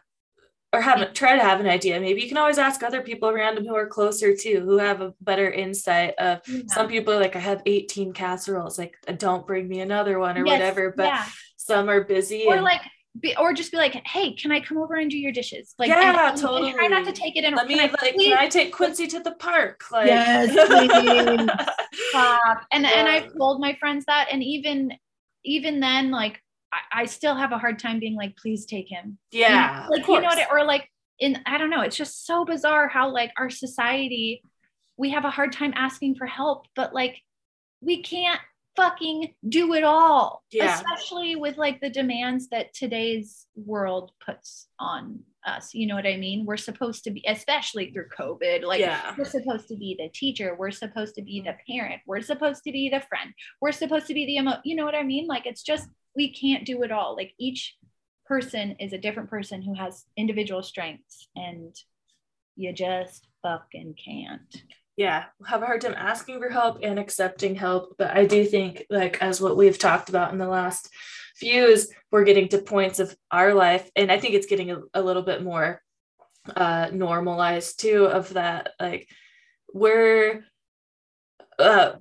or have try to have an idea. Maybe you can always ask other people around them who are closer to, who have a better insight of yeah. some people are like i have 18 casseroles. Like don't bring me another one or yes, whatever. But yeah. Some are busy or and, like be, or just be like, hey, can I come over and do your dishes? Like, yeah, and, totally. And try not to take it in. Let me, can I, like, can I take Quincy to the park? Like, yes, please. Stop. And yeah. and I've told my friends that, and even even then, like, I, I still have a hard time being like, please take him. Yeah, you know, like you know what? or like in I don't know. It's just so bizarre how like our society, we have a hard time asking for help, but like we can't fucking do it all yeah. especially with like the demands that today's world puts on us. You know what i mean? We're supposed to be especially through covid like yeah. we're supposed to be the teacher. We're supposed to be the mm-hmm. parent. We're supposed to be the friend. We're supposed to be the emo- you know what i mean? Like it's just we can't do it all. Like each person is a different person who has individual strengths and you just fucking can't yeah have a hard time asking for help and accepting help but i do think like as what we've talked about in the last few is we're getting to points of our life and i think it's getting a, a little bit more uh normalized too of that like we're uh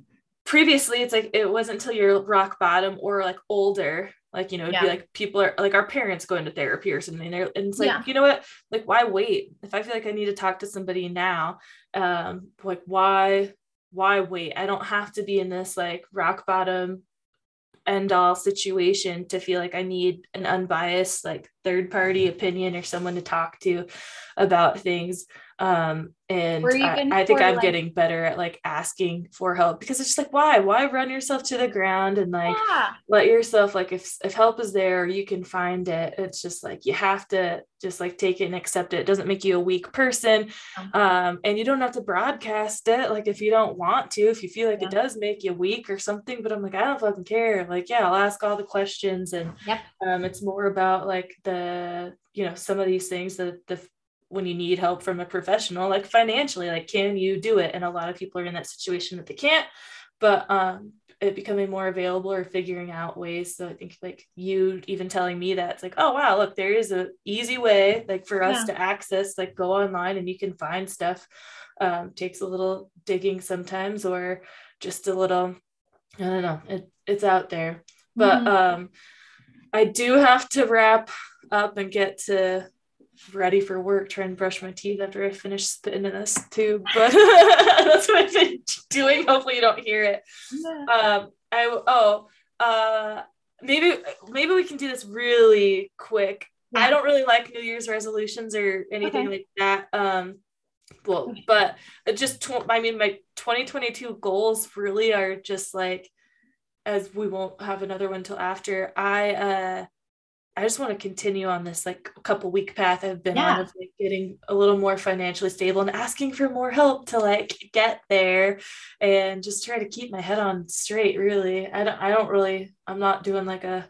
previously it's like it wasn't until you're rock bottom or like older like, you know, it'd yeah. be like people are like our parents going to therapy or something. there and it's like, yeah. you know what? Like, why wait? If I feel like I need to talk to somebody now, um, like why, why wait? I don't have to be in this like rock bottom end all situation to feel like I need an unbiased, like third party opinion or someone to talk to about things. Um and I, I, think i'm like, getting better at like asking for help because it's just like why? Why run yourself to the ground and like yeah. let yourself like if if help is there you can find it. It's just like you have to just like take it and accept it. It doesn't make you a weak person. Um and you don't have to broadcast it like if you don't want to if you feel like yeah. it does make you weak or something but i'm like i don't fucking care. Like yeah i'll ask all the questions and yep. um it's more about like the you know some of these things that the when you need help from a professional like financially like can you do it and a lot of people are in that situation that they can't but um it becoming more available or figuring out ways so i think like you even telling me that it's like oh wow look there is a easy way like for us yeah. to access like go online and you can find stuff um takes a little digging sometimes or just a little i don't know it, it's out there but mm-hmm. um i do have to wrap up and get to ready for work trying to brush my teeth after I finish spitting in this tube. But that's what I've been doing. Hopefully you don't hear it. Um I oh uh maybe maybe we can do this really quick. Yeah. I don't really like New Year's resolutions or anything okay. like that. Um well, but just tw- I mean my 2022 goals really are just like as we won't have another one till after. I uh I just want to continue on this like a couple week path I've been yeah. on of like getting a little more financially stable and asking for more help to like get there and just try to keep my head on straight really I don't I don't really I'm not doing like a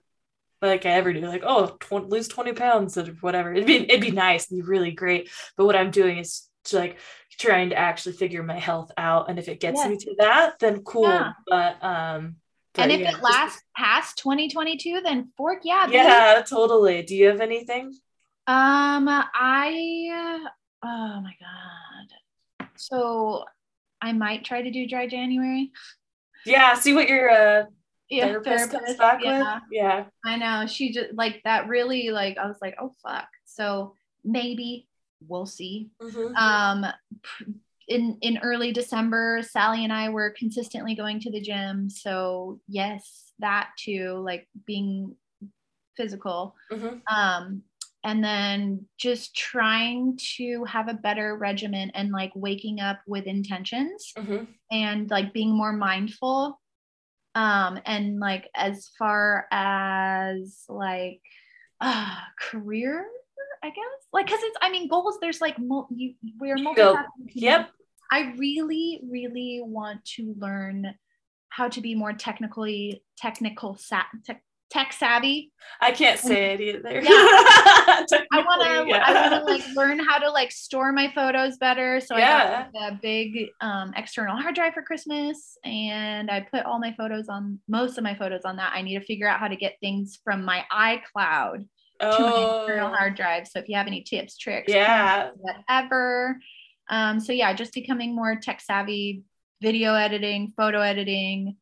like I ever do like oh tw- lose 20 pounds or whatever it'd be it'd be nice it'd be really great but what I'm doing is to like trying to actually figure my health out and if it gets me to that then cool yeah. but um and if yeah, it lasts past 2022, then fork, yeah. Yeah, totally. Do you have anything? Um, I, oh my God. So I might try to do dry January. Yeah, see what your uh Yeah, therapist, therapist, back yeah. with. Yeah. I know. She just like that really like I was like, oh fuck. So maybe we'll see. Mhm. Um in in early December, Sally and I were consistently going to the gym. So yes, that too, like being physical. Mhm. Um and then just trying to have a better regimen and like waking up with intentions Mhm. and like being more mindful um and like as far as like uh career i guess like because it's i mean goals there's like mul- you we're multifaceted Yep. i really really want to learn how to be more technically technical sa- tech, tech savvy I can't say it either. Yeah. I want to yeah. I want to like learn how to like store my photos better. So I got a big um, external hard drive for Christmas, and I put all my photos on most of my photos on that. I need to figure out how to get things from my iCloud to my external Oh. hard drive. So if you have any tips, tricks, Yeah. whatever. Um, so yeah, just becoming more tech savvy, video editing, photo editing,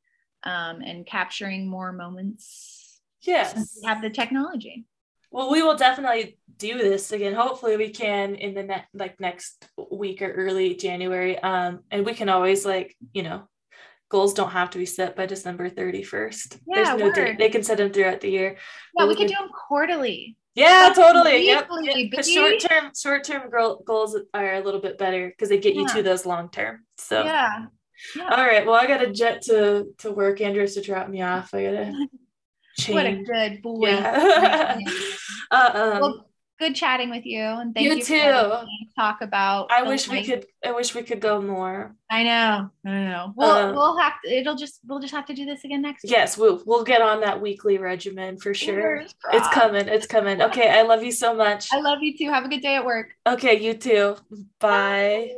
um, and capturing more moments. Yes. Have the technology. Well, we will definitely do this again. Hopefully, we can in the next like next week or early January. Um, and we can always like you know, goals don't have to be set by December thirty first. Yeah, There's no date. They can set them throughout the year. Yeah, we we could- do them quarterly. Yeah, But totally. Yep. Because short term, short term goals are a little bit better because they get you Yeah. to those long term. So. Yeah. Yeah. All right. Well, I got to jet to to work. Andrew's to drop me off. I gotta change. What a good boy. Yeah. uh, um, well, good chatting with you, and thank You you, too. talk about. I wish we could. I wish we could go more. I know. I know. We'll Uh, we'll have to. It'll just we'll just have to do this again next. week. Yes, we'll we'll get on that weekly regimen for sure. It's coming. It's coming. Okay, I love you so much. I love you too. Have a good day at work. Okay, you too. Bye.